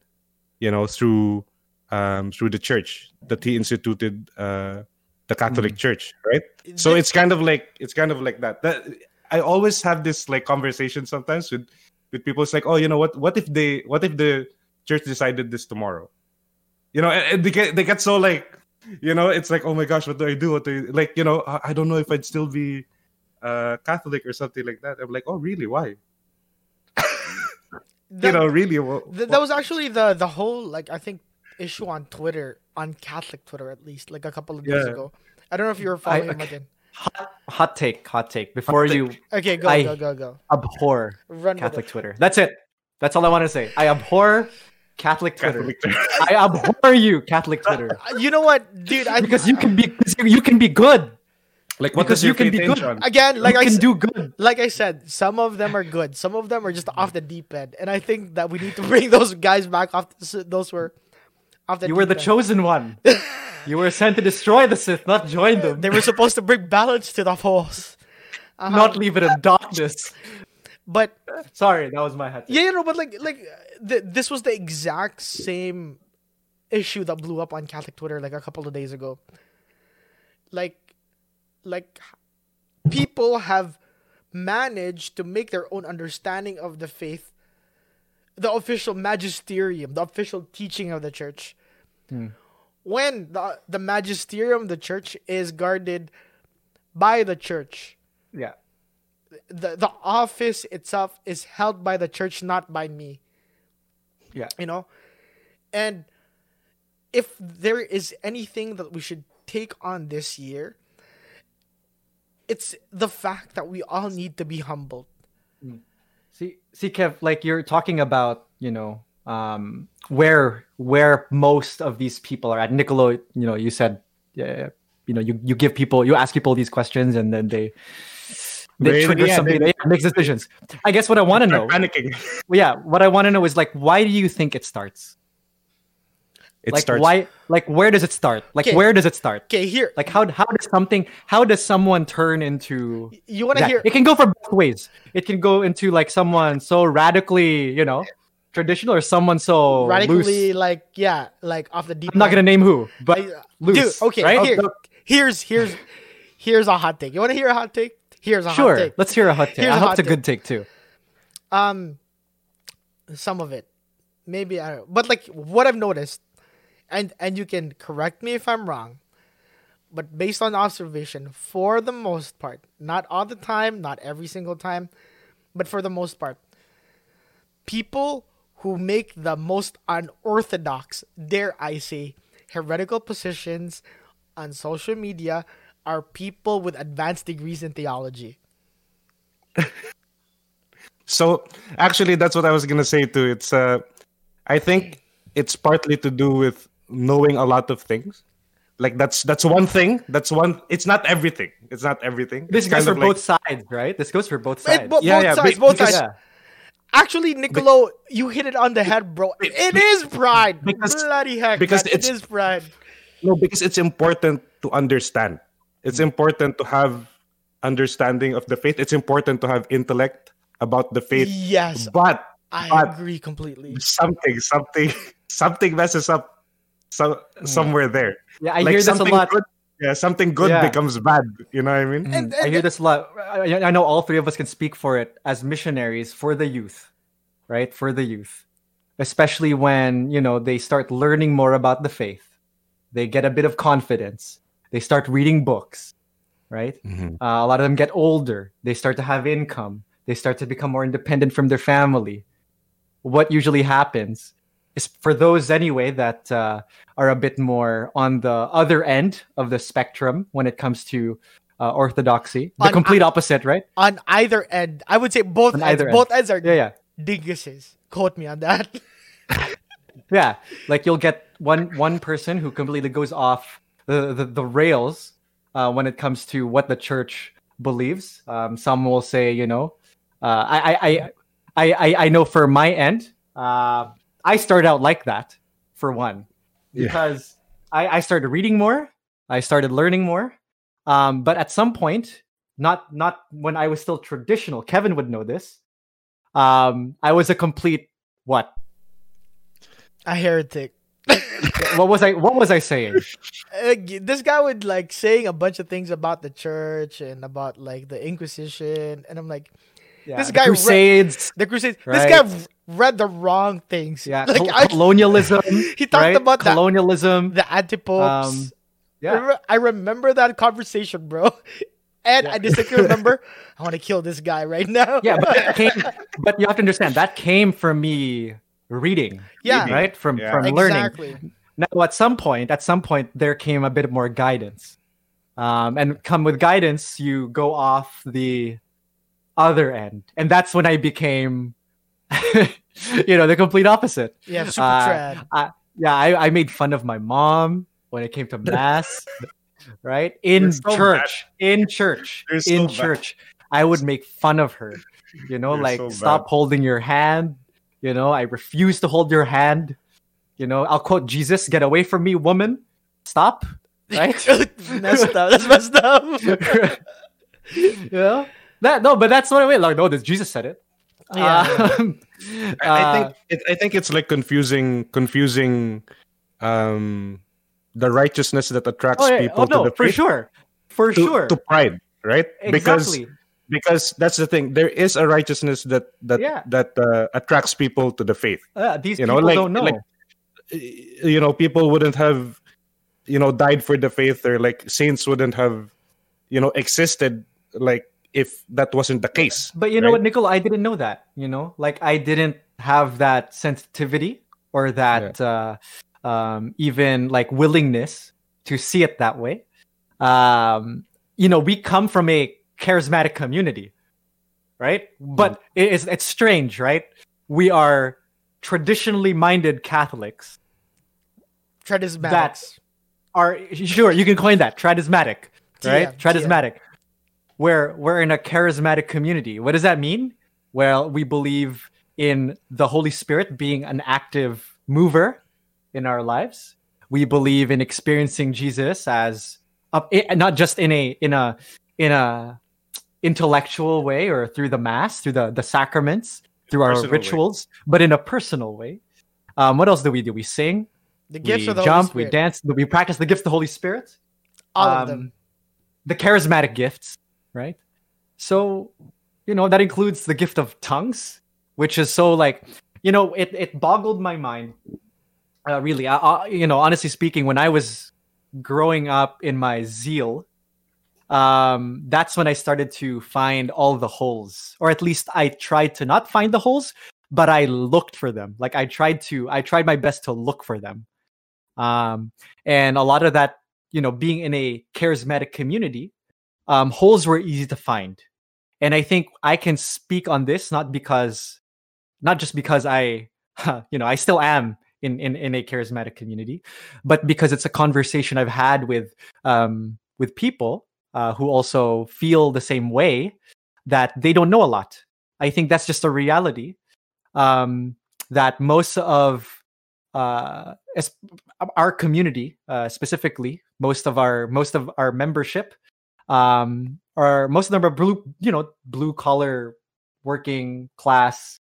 You know, through um, through the church that he instituted, uh, the Catholic Church, right? So it's kind of like it's kind of like that. That I always have this like conversation sometimes with with people. It's like, oh, you know what? What if they? What if the church decided this tomorrow? You know, and, and they get they get so like you know it's like oh my gosh what do i do what do I, like you know I, I don't know if i'd still be uh catholic or something like that i'm like oh really why you That- know really what, th- that was actually the the whole like I think issue on Twitter on Catholic Twitter at least like a couple of days ago. I don't know if you were following him okay. again. Hot, hot take, hot take. Before take. you Okay, go I- go go go. abhor Run Catholic. Twitter. That's it. That's all I want to say. I abhor Catholic Twitter. Catholic I abhor you, Catholic Twitter, Uh, You know what, dude? I because you can be you can be good. like what Because does you can be good. on? again like you I can s- do good. like I said, some of them are good. Some of them are just off the deep end, and I think that we need to bring those guys back off. The, those were off the. You were the end. chosen one. You were sent to destroy the Sith, not join them. They were supposed to bring balance to the force. Uh-huh. not leave it in darkness. But Sorry, that was my hat. yeah, you know, but like, like th- this was the exact same issue that blew up on Catholic Twitter like a couple of days ago. Like, like people have managed to make their own understanding of the faith, the official magisterium, the official teaching of the church. When the the magisterium of the church is guarded by the church Yeah. the the office itself is held by the church, not by me. Yeah. You know, and if there is anything that we should take on this year, it's the fact that we all need to be humbled. Mm. See, see, Kev, like you're talking about, you know, um, where where most of these people are at. Nicolo, you know, you said, yeah, you know, you, you give people, you ask people these questions, and then they they trigger yeah, something, they- they make decisions. I guess what I want to know, panicking. yeah, what I want to know is like, why do you think it starts? It like, starts. why? Like, where does it start? Like, Okay. where does it start? Okay, here, Like, how how does something? How does someone turn into? you want to hear? It can go for both ways. It can go into like someone so radically, you know, traditional, or someone so radically loose. like yeah like off the deep I'm not gonna name who, but I- loose. dude okay right? here, here's here's here's a hot take you want to hear a hot take here's a hot take. Sure, let's hear a hot take. Here's I a hope it's a good take too. um some of it maybe i don't but like what i've noticed and and you can correct me if i'm wrong but based on observation for the most part not all the time not every single time but for the most part people who make the most unorthodox dare i say heretical positions on social media are people with advanced degrees in theology So actually, that's what I was gonna say too. It's uh, I think it's partly to do with knowing a lot of things. Like that's that's one thing. That's one. It's not everything. It's not everything. This It's goes for like- both sides, right? This goes for both Wait, sides. bo- Yeah, both yeah, sides be- both because- sides yeah. Actually, Nicolo, you hit it on the head, bro. It is pride. Because- Bloody heck. because man, it's- pride. No, because it's important to understand. It's important to have understanding of the faith. It's important to have intellect about the faith. Yes, But I but- agree completely. something, something, something messes up so, somewhere there. Yeah, I like hear this a lot. good. Yeah, something good Yeah. becomes bad. You know what I mean? And, I hear this a lot. I, I know all three of us can speak for it as missionaries for the youth, right? For the youth, especially when you know they start learning more about the faith, they get a bit of confidence. They start reading books, right? Mhm. Uh, a lot of them get older. They start to have income. They start to become more independent from their family. What usually happens is for those anyway that uh, are a bit more on the other end of the spectrum when it comes to uh, orthodoxy, the On- complete opposite, right? on either end, I would say both On ends. either end. Both ends are Yeah, yeah. dinguses. Quote me on that. Yeah, like you'll get one one person who completely goes off the the, the rails uh, when it comes to what the church believes. Um, some will say, you know, uh, I, I I I I know for my end, uh, I started out like that for one Yeah. because I, I started reading more, I started learning more, um, but at some point, not not when I was still traditional. Kevin would know this. Um, I was a complete what? A heretic. What was I? What was I saying? Uh, this guy would like saying a bunch of things about the church and about like the Inquisition, and I'm like, Yeah, This the guy re- Crusades. the Crusades. This guy v- read the wrong things. yeah, like col- I, colonialism. he talked right? about that colonialism. the antipopes. Um, yeah, Remember- I remember that conversation, bro. And I distinctly remember, I want to kill this guy right now. yeah, but that came. But you have to understand that came from me reading. Yeah. right from Yeah. from learning. exactly. Now, at some point, at some point, there came a bit more guidance, um, and come with guidance, you go off the other end, and that's when I became, you know, the complete opposite. Yeah, super Uh, trad. I, yeah, I, I made fun of my mom when it came to mass, right? In so church, in church, You're so in bad. church. I would make fun of her. You know, You're like so stop holding your hand. You know, I refuse to hold your hand. You know, I'll quote Jesus, get away from me, woman. Stop. Right? messed up. That's messed up. yeah. That no, but that's what I mean. Like, no, this Jesus said it. Yeah. Um, I, I uh, think it, I think it's like confusing confusing um the righteousness that attracts oh, yeah. people oh, no, to the for faith sure. For to, sure. to pride, right? Because exactly. because that's the thing. There is a righteousness that that Yeah. that uh, attracts people to the faith. Uh, these you know, like- don't know. like- You know, people wouldn't have you know died for the faith or like saints wouldn't have you know existed like if that wasn't the case. But you know right? what, Nicole? I didn't know that. You know, like I didn't have that sensitivity or that uh, um, even like willingness to see it that way. Um, you know, we come from a charismatic community, right? But it- it's it's strange, right? We are traditionally minded Catholics. Tradismatics. Are sure you can coin that tradismatic, right? TM, Tradismatic. We're we're in a charismatic community. What does that mean? Well, we believe in the Holy Spirit being an active mover in our lives. We believe in experiencing Jesus as a, i- not just in a in a in a intellectual way or through the mass, through the the sacraments, through our Personal way. rituals, but in a personal way. Um, what else do we do? We sing, The gifts we of the jump, Holy we dance, we practice the gifts of the Holy Spirit. All of Um, them. The charismatic gifts, right? So, you know, that includes the gift of tongues, which is so like, you know, it, it boggled my mind. Uh, really, uh, uh, you know, honestly speaking, when I was growing up in my zeal, um, that's when I started to find all the holes, or at least I tried to not find the holes, but I looked for them. Like I tried to, I tried my best to look for them. Um, and a lot of that, you know, being in a charismatic community, um, holes were easy to find. And I think I can speak on this not because, not just because I, you know, I still am in, in, in a charismatic community, but because it's a conversation I've had with, um, with people uh, who also feel the same way that they don't know a lot. I think that's just a reality um, that most of uh, our community, uh, specifically, most of our most of our membership, um, are most of them are blue, you know, blue collar, working class.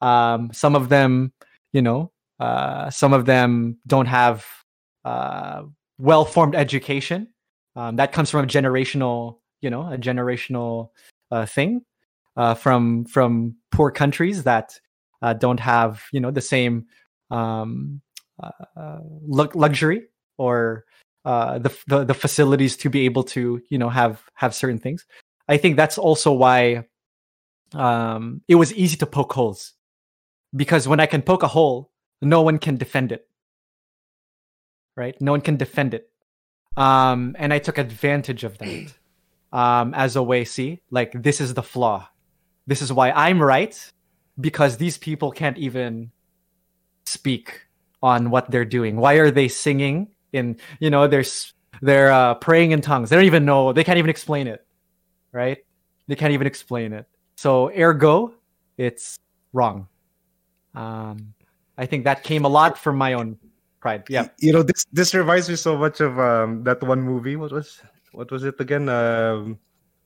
Um, some of them, you know, uh, some of them don't have uh, well formed education. Um, that comes from a generational, you know, a generational uh, thing uh, from from poor countries that uh, don't have, you know, the same um, uh, luxury or uh, the, the the facilities to be able to, you know, have have certain things. I think that's also why um, it was easy to poke holes because when I can poke a hole, no one can defend it. Right? No one can defend it um, and I took advantage of that um, as a way. See, like this is the flaw. This is why I'm right because these people can't even speak on what they're doing. Why are they singing in you know they're they're uh, praying in tongues. They don't even know. They can't even explain it, right? They can't even explain it. So ergo, it's wrong. Um, I think that came a lot from my own pride. Yeah. you know this this reminds me so much of um that one movie what was what was it again um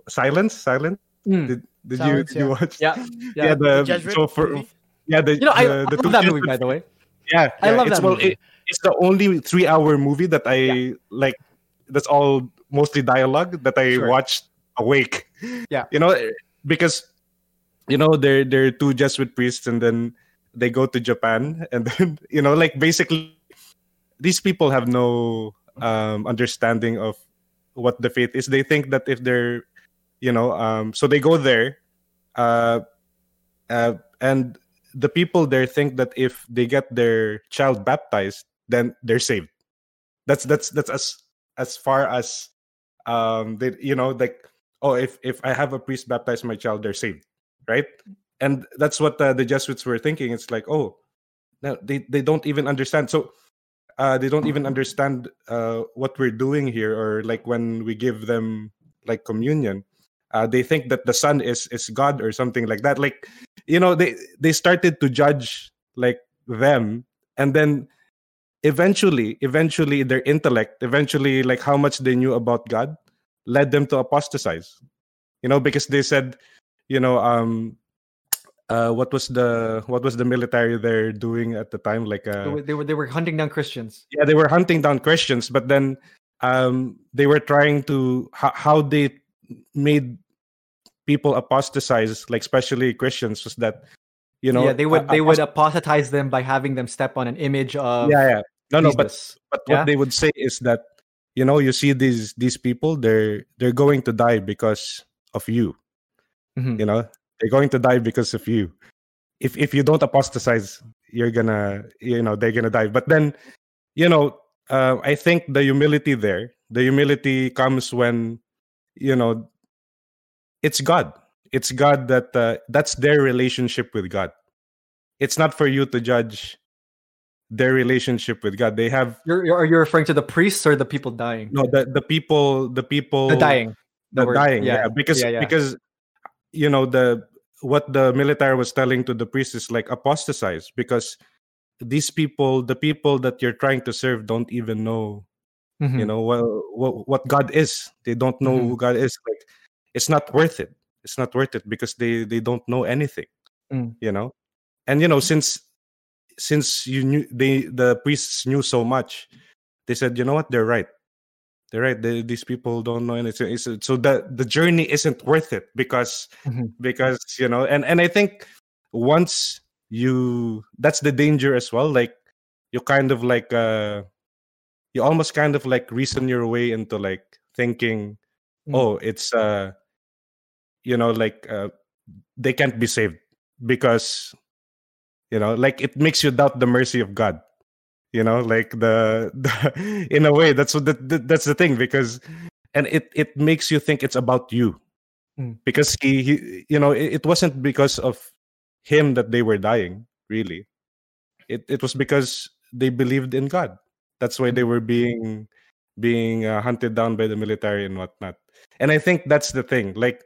silence silence Mm. did, did Silence, you did you watch Yeah. yeah, Yeah. the, Jesuit so for yeah the You know, I, the, I the love that movie, by the way. yeah, I love that well, movie. it- it's the only three hour movie that I like that's all mostly dialogue that I Sure. watched awake Yeah. you know because you know they're they're two Jesuit priests and then they go to Japan and then you know like basically these people have no um understanding of what the faith is they think that if they're you know um so they go there uh uh and the people there think that if they get their child baptized then they're saved. That's that's that's as as far as um they you know like oh if if i have a priest baptize my child they're saved right? And that's what uh, the jesuits were thinking. It's like oh no they they don't even understand. So uh they don't even understand uh what we're doing here or like when we give them like communion uh they think that the son is is god or something like that. Like you know they they started to judge like them. And then eventually eventually their intellect eventually like how much they knew about god led them to apostatize you know because they said you know um uh what was the what was the military they're doing at the time like They uh were, they were they were hunting down Christians. yeah they were hunting down christians but then um they were trying to how, how they made people apostatize like especially christians was that you know yeah, they would they would apostatize them by having them step on an image of yeah yeah no no but Jesus. but Yeah. what they would say is that you know you see these these people they're they're going to die because of you Mhm. you know they're going to die because of you if if you don't apostatize you're gonna you know they're gonna die but then you know uh, i think the humility there the humility comes when you know it's god it's god that uh, that's their relationship with god it's not for you to judge their relationship with god they have You're, you're you referring to the priests or the people dying? no the, the people the people the dying. the word, dying yeah, yeah, because yeah, yeah. because you know the what the military was telling to the priests is like apostatize because these people the people that you're trying to serve don't even know Mhm. you know what, what what god is they don't know Mhm. who god is like it's not worth it it's not worth it because they they don't know anything Mm. you know and you know since since you knew they the priests knew so much they said you know what they're right they're right they, these people don't know anything It's- so the the journey isn't worth it because Mhm. because you know and and i think once you that's the danger as well like you kind of like uh you almost kind of like reason your way into like thinking Mm. oh it's uh you know like uh they can't be saved because you know like it makes you doubt the mercy of god you know like the, the in a way that's what the, the, that's the thing because and it it makes you think it's about you Mm. because he, he you know it, it wasn't because of him that they were dying really. It it was because they believed in god. That's why they were being being uh, hunted down by the military and whatnot. And i think that's the thing like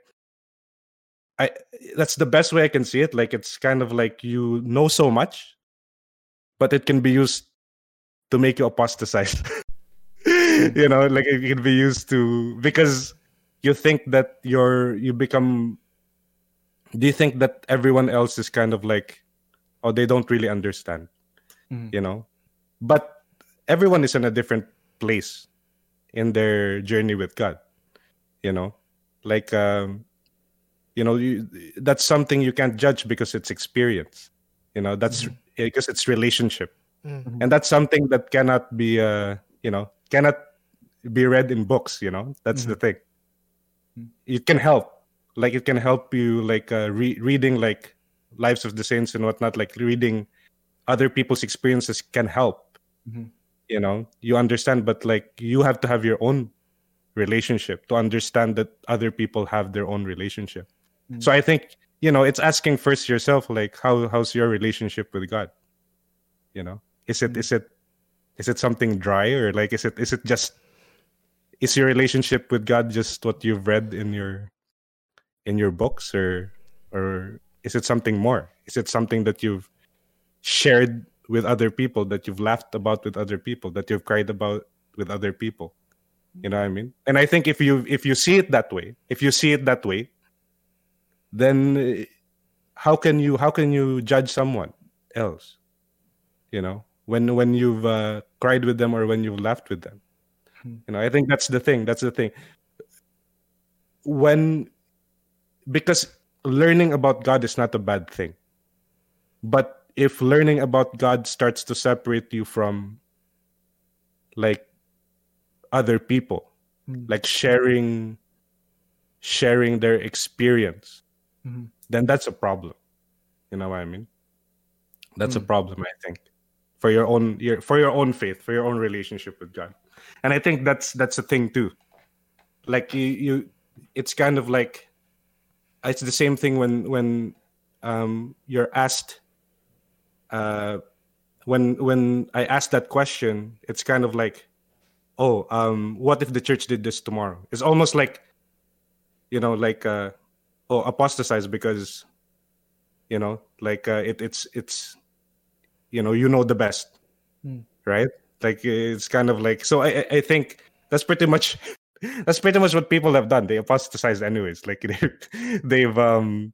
i that's the best way i can see it like it's kind of like you know so much but it can be used to make you apostatize. You know like it can be used to because you think that you're you become do you think that everyone else is kind of like oh they don't really understand Mhm. you know? But everyone is in a different place in their journey with god you know? Like um you know you, that's something you can't judge because it's experience you know that's because it's relationship Mm. and that's something that cannot be uh you know cannot be read in books you know that's the thing Mhm. it can help like it can help you like uh, re- reading like lives of the saints and whatnot like reading other people's experiences can help Mhm. you know you understand but like you have to have your own relationship to understand that other people have their own relationship So i think you know it's asking first yourself like how how's your relationship with god you know Is it is mm-hmm. it is it something dry or like is it is it just is your relationship with God just what you've read in your in your books or or is it something more? Is it something that you've shared with other people that you've laughed about with other people that you've cried about with other people? You know what I mean? And I think if you if you see it that way, if you see it that way, then eh, how can you how can you judge someone else? You know, when when you've uh, cried with them or when you've laughed with them. Hmm. You know, I think that's the thing. That's the thing. When because learning about God is not a bad thing. But if learning about God starts to separate you from like other people, Mm. like sharing sharing their experience, Mhm. then that's a problem. You know what I mean? That's a Mm. problem, I think, for your own your for your own faith, for your own relationship with God. And I think that's that's a thing too. Like you, you it's kind of like it's the same thing when when um, you're asked uh, when when I asked that question, it's kind of like, oh, um, what if the church did this tomorrow? It's almost like, you know, like uh, oh, apostatize because, you know, like uh, it it's it's, you know, you know the best, Hmm. right? Like it's kind of like so. I I- I think that's pretty much that's pretty much what people have done. They apostatized anyways. Like they've, they've um,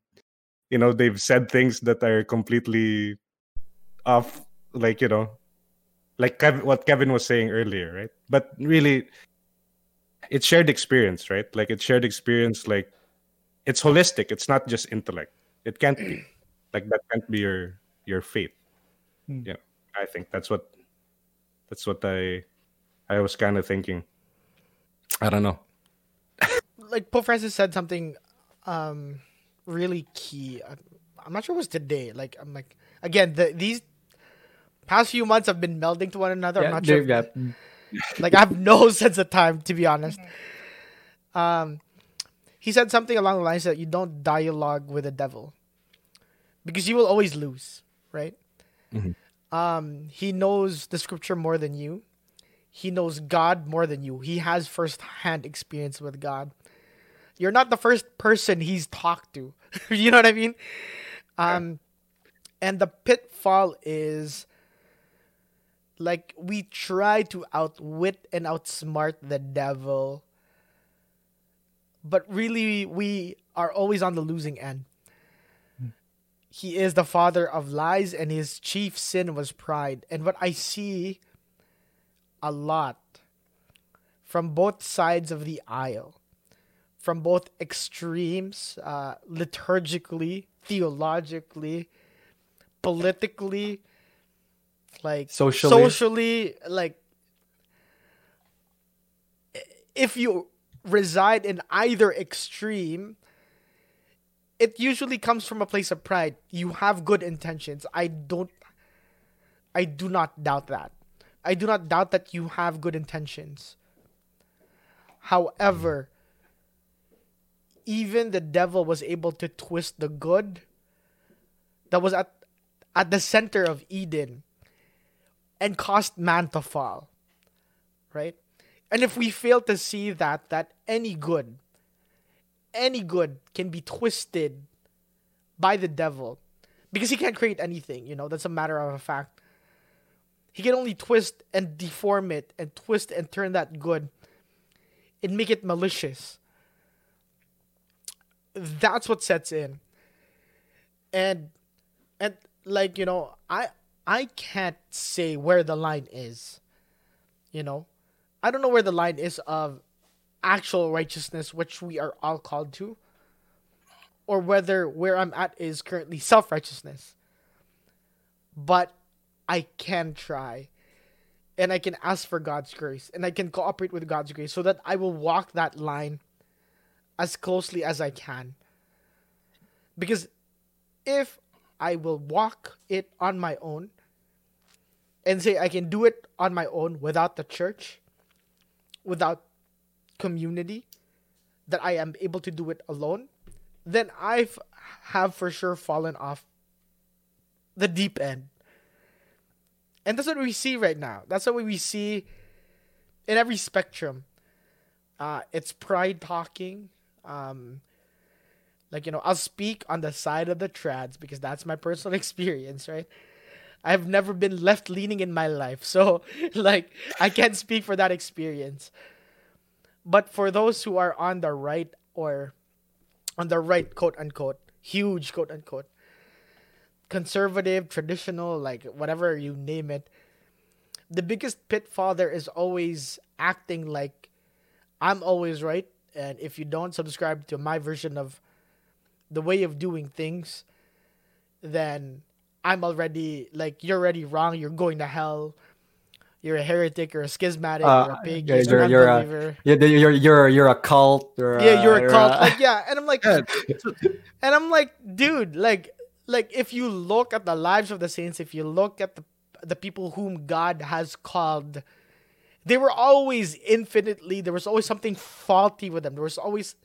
you know, they've said things that are completely off. Like you know, like Kev- what Kevin was saying earlier, right? But really, it's shared experience, right? Like it's shared experience. Like it's holistic. It's not just intellect. It can't be like that. Can't be your your faith. Hmm. Yeah, I think that's what that's what I I was kind of thinking. I don't know. like Pope Francis said something um really key. I'm, I'm not sure it was today. Like I'm like again the, these past few months have been melding to one another. I'm Yeah, not sure. there- if- yeah. like I have no sense of time to be honest. Um, he said something along the lines that you don't dialogue with the devil because you will always lose, right? Mhm. Um, he knows the scripture more than you. He knows God more than you. He has first-hand experience with God. You're not the first person he's talked to. you know what I mean? Um, and the pitfall is like we try to outwit and outsmart the devil but really we are always on the losing end he is the father of lies and his chief sin was pride and what i see a lot from both sides of the aisle from both extremes uh, liturgically theologically politically like Socially. socially like if you reside in either extreme it usually comes from a place of pride you have good intentions i don't i do not doubt that i do not doubt that you have good intentions however even the devil was able to twist the good that was at at the center of eden and caused man to fall. Right? And if we fail to see that that any good any good can be twisted by the devil because he can't create anything, you know, that's a matter of a fact. He can only twist and deform it and twist and turn that good and make it malicious. That's what sets in. And and like, you know, I I can't say where the line is. You know, I don't know where the line is of actual righteousness, which we are all called to, or whether where I'm at is currently self righteousness. But I can try, and I can ask for God's grace, and I can cooperate with God's grace so that I will walk that line as closely as I can. Because if I will walk it on my own and say I can do it on my own without the church, without community, that I am able to do it alone, then I've have for sure fallen off the deep end. And that's what we see right now. That's what we see in every spectrum. Uh, it's pride talking. Um, like you know, I'll speak on the side of the trads because that's my personal experience, right? I've never been left leaning in my life, so like I can't speak for that experience. But for those who are on the right or on the right, quote unquote, huge quote unquote, conservative, traditional, like whatever you name it, the biggest pitfall there is always acting like I'm always right. And if you don't subscribe to my version of the way of doing things, then I'm already like you're already wrong. You're going to hell. You're a heretic. You're a schismatic. Uh, you're a pig. yeah, You're, you're- you're a-. Yeah, you're you're you're a cult. You're yeah, you're a you're cult. Like yeah, and I'm like, and I'm like, dude, like, like if you look at the lives of the saints, if you look at the the people whom God has called, they were always infinitely. There was always something faulty with them. There was always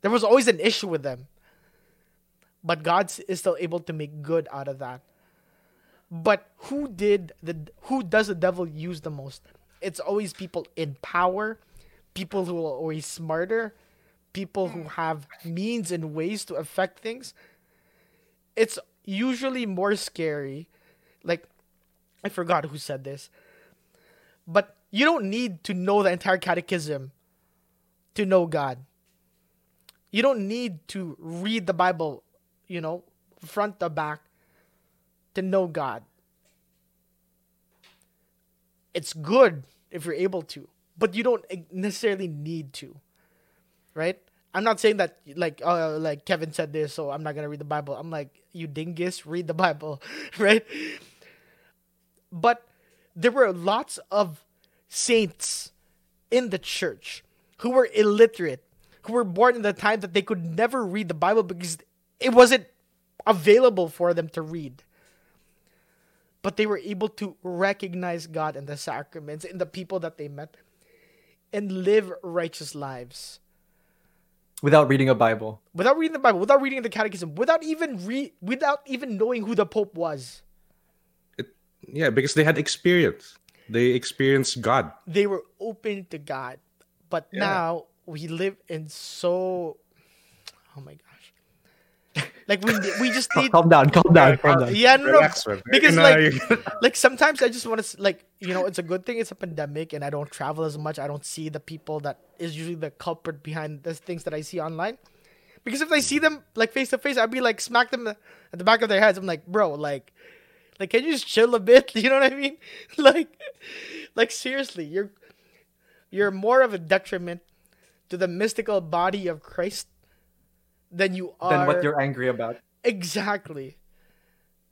there was always an issue with them. But God is still able to make good out of that. But who did the who does the devil use the most? It's always people in power, people who are always smarter, people who have means and ways to affect things. It's usually more scary. Like I forgot who said this. But you don't need to know the entire catechism to know God. You don't need to read the Bible, you know, front to back to know God. It's good if you're able to, but you don't necessarily need to. Right? I'm not saying that like uh, like Kevin said this, so I'm not gonna read the Bible. I'm like, you dingus, read the Bible, right? But there were lots of saints in the church who were illiterate, who were born in the time that they could never read the Bible because it wasn't available for them to read. But they were able to recognize God in the sacraments, in the people that they met, and live righteous lives without reading a Bible. without reading the Bible, without reading the Catechism, without even re- without even knowing who the Pope was. yeah, because they had experience. They experienced God. They were open to God, but Yeah. now we live in so. Oh my gosh! Like we we just Cal- need Calm down, calm down, calm down. yeah no, no Relax, man. because You know, like you- like sometimes I just want to like you know it's a good thing it's a pandemic and I don't travel as much. I don't see the people that is usually the culprit behind the things that I see online. Because if I see them like face to face, I'd be like smack them at the back of their heads. I'm like, bro, like, like can you just chill a bit? You know what I mean? Like, like seriously, you're you're more of a detriment to the mystical body of Christ than you are Then what you're angry about? exactly,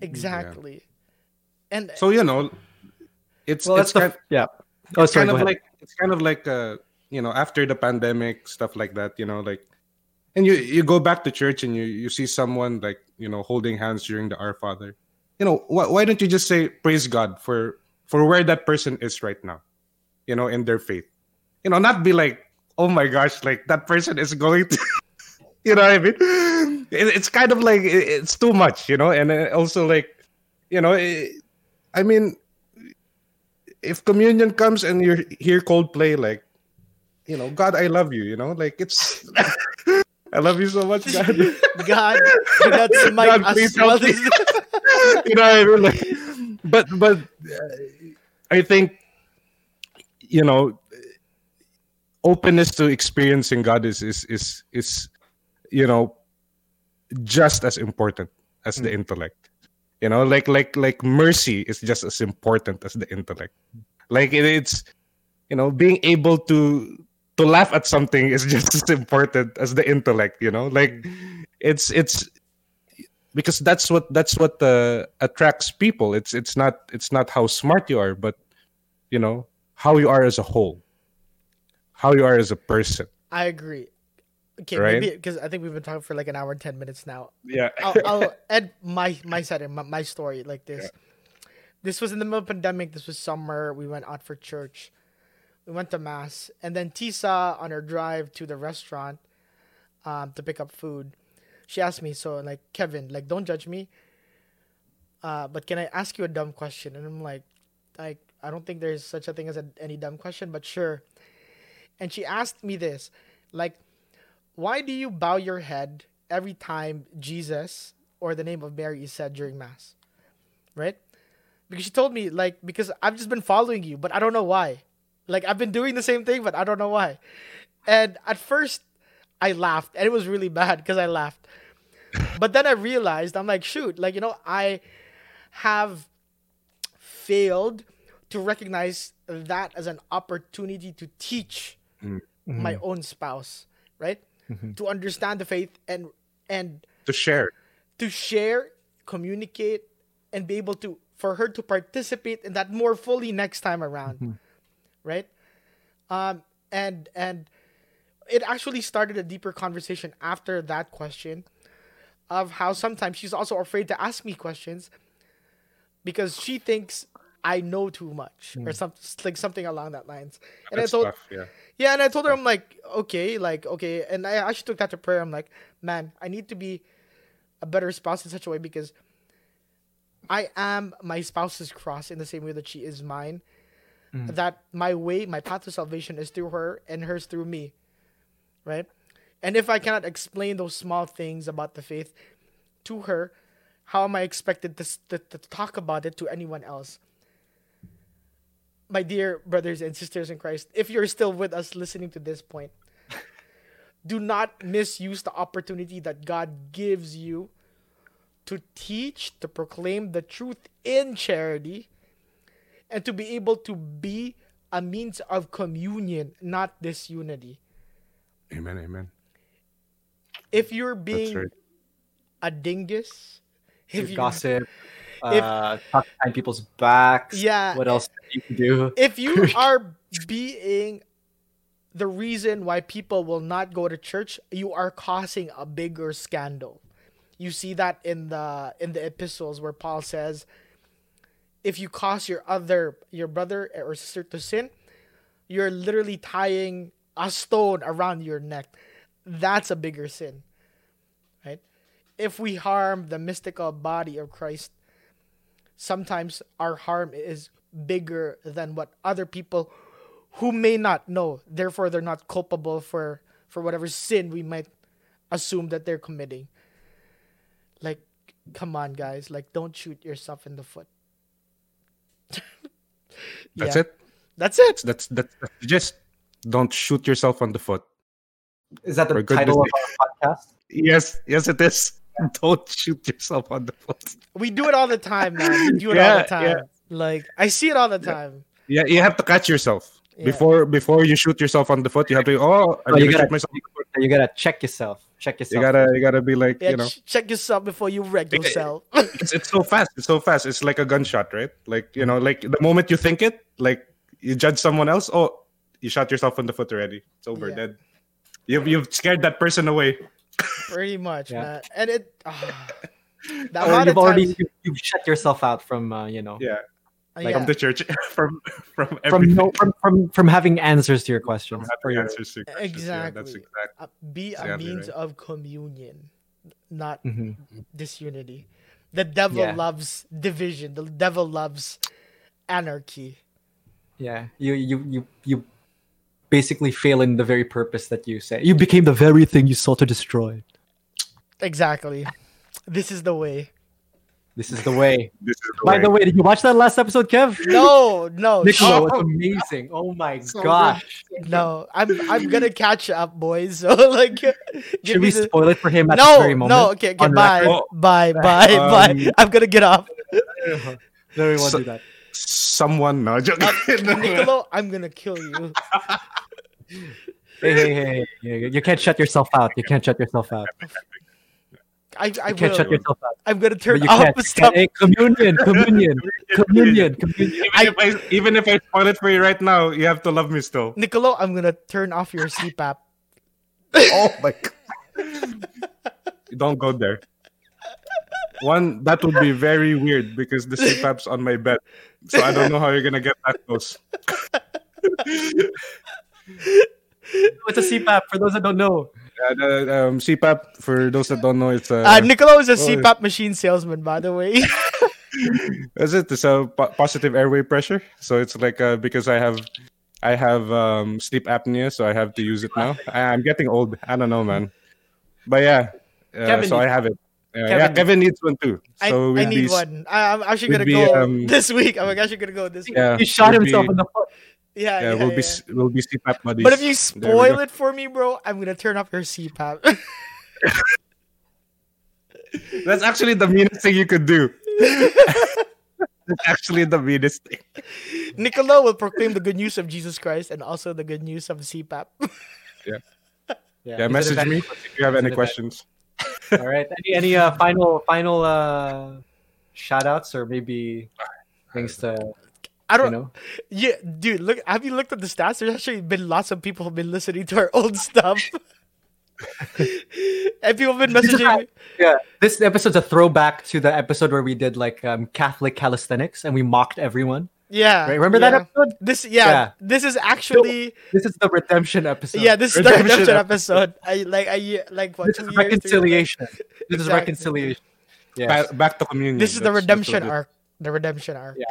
exactly. And so you know, it's Well, it's that's the kind, f- yeah. Oh, it's sorry. kind of ahead. like it's kind of like uh you know after the pandemic stuff like that. You know, like and you you go back to church and you you see someone like you know holding hands during the Our Father. You know, why why don't you just say praise God for for where that person is right now? You know, in their faith. You know, not be like, oh my gosh, like that person is going to. You know what I mean? It's kind of like it's too much, you know, and uh, also like, you know, I mean, if communion comes and you hear Coldplay, like, you know, God, I love you, you know, like it's, I love you so much, God. God, not smite God, please help me. you know, I mean, like, but but uh, I think you know openness to experiencing God is is is is you know just as important as the intellect. You know, like like like mercy is just as important as the intellect. Like it, it's you know being able to to laugh at something is just as important as the intellect. You know, like it's it's because that's what that's what uh, attracts people. It's it's not it's not how smart you are, but you know how you are as a whole, how you are as a person. I agree. Okay, Right? maybe because I think we've been talking for like an hour and ten minutes now. Yeah, I'll, I'll add my my setting, my, my story like this. This was in the middle of pandemic. This was summer. We went out for church. We went to mass, and then Tisa on her drive to the restaurant, um, to pick up food, she asked me, "So like Kevin, like don't judge me. uh, but can I ask you a dumb question? And I'm like, like I don't think there's such a thing as a, any dumb question, but sure. And she asked me this, like, why do you bow your head every time Jesus or the name of Mary is said during mass? Right? Because she told me like because I've just been following you, but I don't know why. Like I've been doing the same thing, but I don't know why. And at first, I laughed, and it was really bad because I laughed. but then I realized I'm like, shoot, like you know, I have failed to recognize that as an opportunity to teach mm-hmm. my own spouse, right? Mm-hmm. To understand the faith and and To share. to share, communicate, and be able to for her to participate in that more fully next time around, mm-hmm. right? Um, and and it actually started a deeper conversation after that question of how sometimes she's also afraid to ask me questions because she thinks I know too much or mm. something like something along that lines. And That's I told tough, yeah. Yeah, and I told her I'm like, okay, like okay, and I actually took that to prayer. I'm like, man, I need to be a better spouse in such a way because I am my spouse's cross in the same way that she is mine. Mm. That my way, my path to salvation is through her and hers through me. Right? And if I cannot explain those small things about the faith to her, how am I expected to, to, to talk about it to anyone else? My dear brothers and sisters in Christ, if you're still with us listening to this point, do not misuse the opportunity that God gives you to teach, to proclaim the truth in charity, and to be able to be a means of communion, not disunity. Amen, amen. If you're being right. a dingus, if You you gossip, uh, talk behind people's backs. Yeah. What else you can do? if you are being the reason why people will not go to church, you are causing a bigger scandal. You see that in the in the epistles where Paul says, if you cause your other your brother or sister to sin, you're literally tying a stone around your neck. That's a bigger sin. Right? If we harm the mystical body of Christ, sometimes our harm is bigger than what other people who may not know therefore they're not culpable for for whatever sin we might assume that they're committing like come on guys like don't shoot yourself in the foot That's Yeah. it. that's it That's that's that's just don't shoot yourself on the foot. Is that the For title of our podcast? Yes, yes, it is. Don't shoot yourself on the foot. we do it all the time man we do it all the time yeah. like i see it all the time Yeah, you have to catch yourself Yeah. before before you shoot yourself on the foot. You have to. Oh, I'm Oh, you gotta, shoot myself. you gotta check yourself. Check yourself. You gotta you gotta be like yeah you know. check yourself before you wreck Okay. yourself It's, it's so fast. It's so fast. It's like a gunshot, right? Like you know, like the moment you think it, like you judge someone else. Oh, you shot yourself in the foot already. It's over. Yeah. Dead. You've you've scared that person away. Pretty much Yeah. man and it ah, the or you've already times- you, you've shut yourself out from uh, you know Yeah, yeah. from the church, from from from no from, from from having answers to your questions. From having your- answers to questions. Yeah, that's Exactly. exact. uh, be a means right. of communion, not Mhm. disunity. The devil Yeah. loves division. The devil loves anarchy. Yeah, you you you you basically fail in the very purpose that you say. You became the very thing you sought to destroy. Exactly. This is the way. This is the way. Is the By way. the way, did you watch that last episode, Kev? No, no, Nicola, sh- it's amazing. Oh my So gosh. no. I'm I'm gonna catch up, boys. So like, give Should me we the- spoil it for him at this No, very moment? no. Okay, okay. On Bye, bye, bye, Um, bye. I'm gonna get off. No, we won't So- do that. Someone, no, joke. Uh, Nicolo, I'm gonna kill you. Hey, hey, hey, hey, you can't shut yourself out. You can't shut yourself out. I I You can't shut will. yourself out. I'm gonna turn you off can't. the stuff. Hey, communion, communion, communion, communion. even, if I, even if I spoil it for you right now, you have to love me still. Nicolo, I'm gonna turn off your CPAP. Oh my god. Don't go there. One, that would be very weird because the CPAP's on my bed. So I don't know how you're gonna get that close. What's a CPAP for those that don't know? Uh, the, um, CPAP, for those that don't know, it's a Uh, Nicolo is a Oh, CPAP machine salesman, by the way. Is it. So po- positive airway pressure. So it's like uh, because I have I have um, sleep apnea, so I have to use it now. I, I'm getting old. I don't know, man. But yeah, uh, Kevin so I have it. Uh, Kevin yeah, Kevin needs one too. I, So I we'd need be, one. I, I'm actually gonna be, go um, this week. I'm actually gonna go this week. Yeah, He shot himself be- in the foot. Yeah, Yeah, yeah, we'll be yeah. s- we'll be CPAP buddies. But if you spoil it for me, bro, I'm gonna turn off your CPAP. that's actually the meanest thing you could do. That's actually the meanest thing. Niccolo will proclaim the good news of Jesus Christ and also the good news of CPAP. Yeah, Yeah, an message me if you have any an questions. All right. Any any uh, final final uh, shout outs or maybe things to I don't know? Yeah, dude, look have you looked at the stats? There's actually been lots of people who've been listening to our old stuff. and people have been messaging me. Yeah, this episode's a throwback to the episode where we did like um, Catholic calisthenics and we mocked everyone. Yeah. Right? Remember yeah. that episode? This yeah, Yeah. this is actually This is the redemption episode. yeah, this is the Redemption redemption episode. I like I like what this is years, three years reconciliation. This is reconciliation. Yeah, Back, back to communion. This is the That's- that's redemption arc. The redemption arc. Yeah.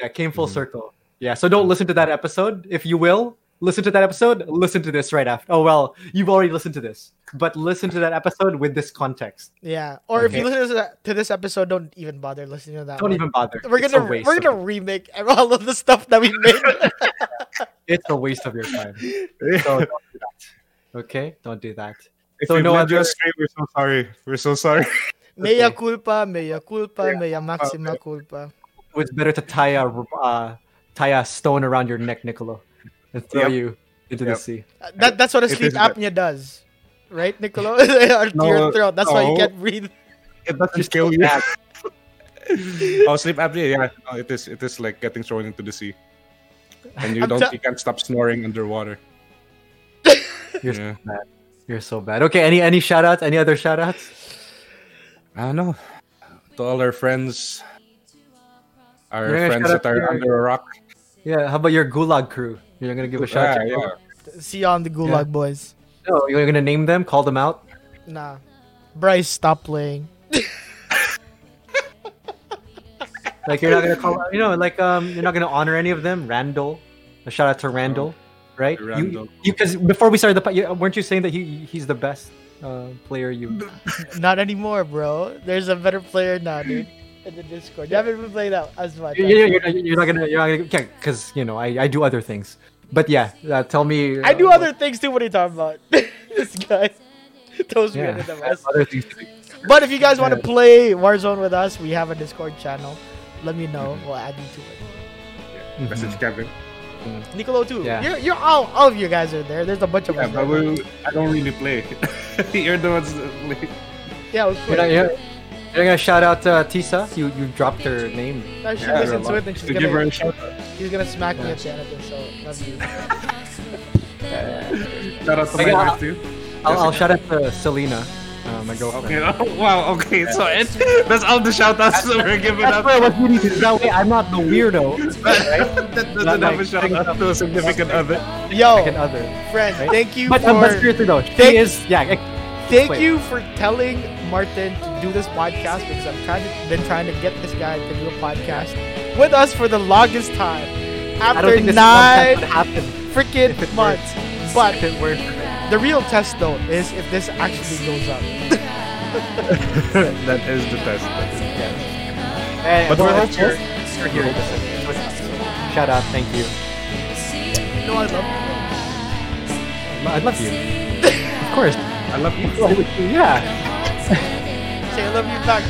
yeah, came full mm-hmm. circle. Yeah, so don't listen to that episode. If you will listen to that episode, listen to this right after. Oh well, you've already listened to this, but listen to that episode with this context. Yeah. Or if you listen to, that, to this episode, don't even bother listening to that. Don't one. even bother. We're It's gonna we're gonna remake all of the stuff that we made. It's a waste of your time. So don't do that. Okay, don't do that. If So we no led you other- astray, we're so sorry. We're so sorry. mea Okay. culpa, mea culpa, mea maxima culpa. It's better to tie a uh, tie a stone around your neck, Niccolo, and throw Yep. you into the sea. Uh, That that's what a sleep is that- apnea does, right, Niccolo? or to your throat. That's why you can't breathe. It doesn't Just kill you. oh, sleep apnea. Yeah, no, it is. It is like getting thrown into the sea, and you I'm don't. te- you can't stop snoring underwater. You're Yeah. so bad. You're so bad. Okay, any any shout outs? Any other shout outs? I don't know. To all our friends, our You're friends that are your- under a rock. Yeah, how about your Gulag crew? You're gonna give a shout out to yeah. See you on the Gulag Boys. No, you're gonna name them, call them out. Nah, Bryce, stop playing. Like you're not gonna call, you know, like um, you're not gonna honor any of them. Randall, a shout out to Randall, right? Randall. You because before we started the, po- you, weren't you saying that he he's the best uh, player you? Not anymore, bro. There's a better player now, dude. In the Discord, you haven't been playing that as much. You're, you're, you're, you're not gonna, you're not gonna, yeah, because you know I, I do other things. But yeah, uh, tell me. I do uh, other things too. What are you talking about? this guy throws me Yeah, the I other things to. But if you guys want to Yeah. play Warzone with us, we have a Discord channel. Let me know. We'll add you to it. Message Kevin. Nicolo too. Yeah. You're, you're all, all of you guys are there. There's a bunch of Yeah, us. but there. we, I don't really play. You're the ones that play. yeah, we'll You're not, play. you're, you're gonna shout out uh, Tisa. You you dropped her name. No, she Yeah, listens to a it and she's To give her gonna, a shout out. she's gonna smack me at the end of this. So love you. Shout out to I my wife too. I'll, I'll shout out to Selena, uh, my girlfriend. Okay. Oh, wow. Okay. So it, that's all the shout outs that we're giving That's out. why I was really that way. I'm not the weirdo. that doesn't Not have a like- shout out to a significant other. Yo, Second other. friend, Right? thank you But, for uh, but seriously though, she Thank- is yeah. Ex- thank wait. you for telling Martin to do this podcast because I've trying to, been trying to get this guy to do a podcast with us for the longest time. I don't After think nine would happen freaking if it months. But if it the real test though is if this actually goes up. that is the test. Hey, But we're if hopeful. you're, if you're hearing this. it's with us, so Shout out, thank you. No, I love you. I love you. of course. I love you. Yeah. Say I love you back.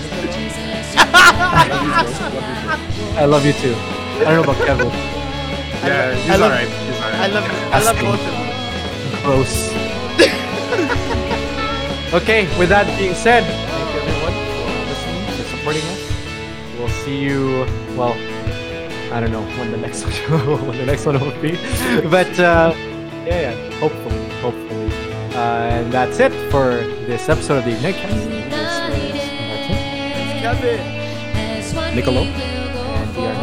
I love you too. I don't know about Kevin. Yeah, he's alright. He's alright. I love I love both of you. Gross. okay, with that being said, thank you everyone for listening, for supporting us. We'll see you. Well, I don't know when the next one, when the next one will be, but uh, yeah, yeah, hopefully, hopefully and that's it for this episode of the Ignitecast. That's it. That's Kevin. Niccolo. And we are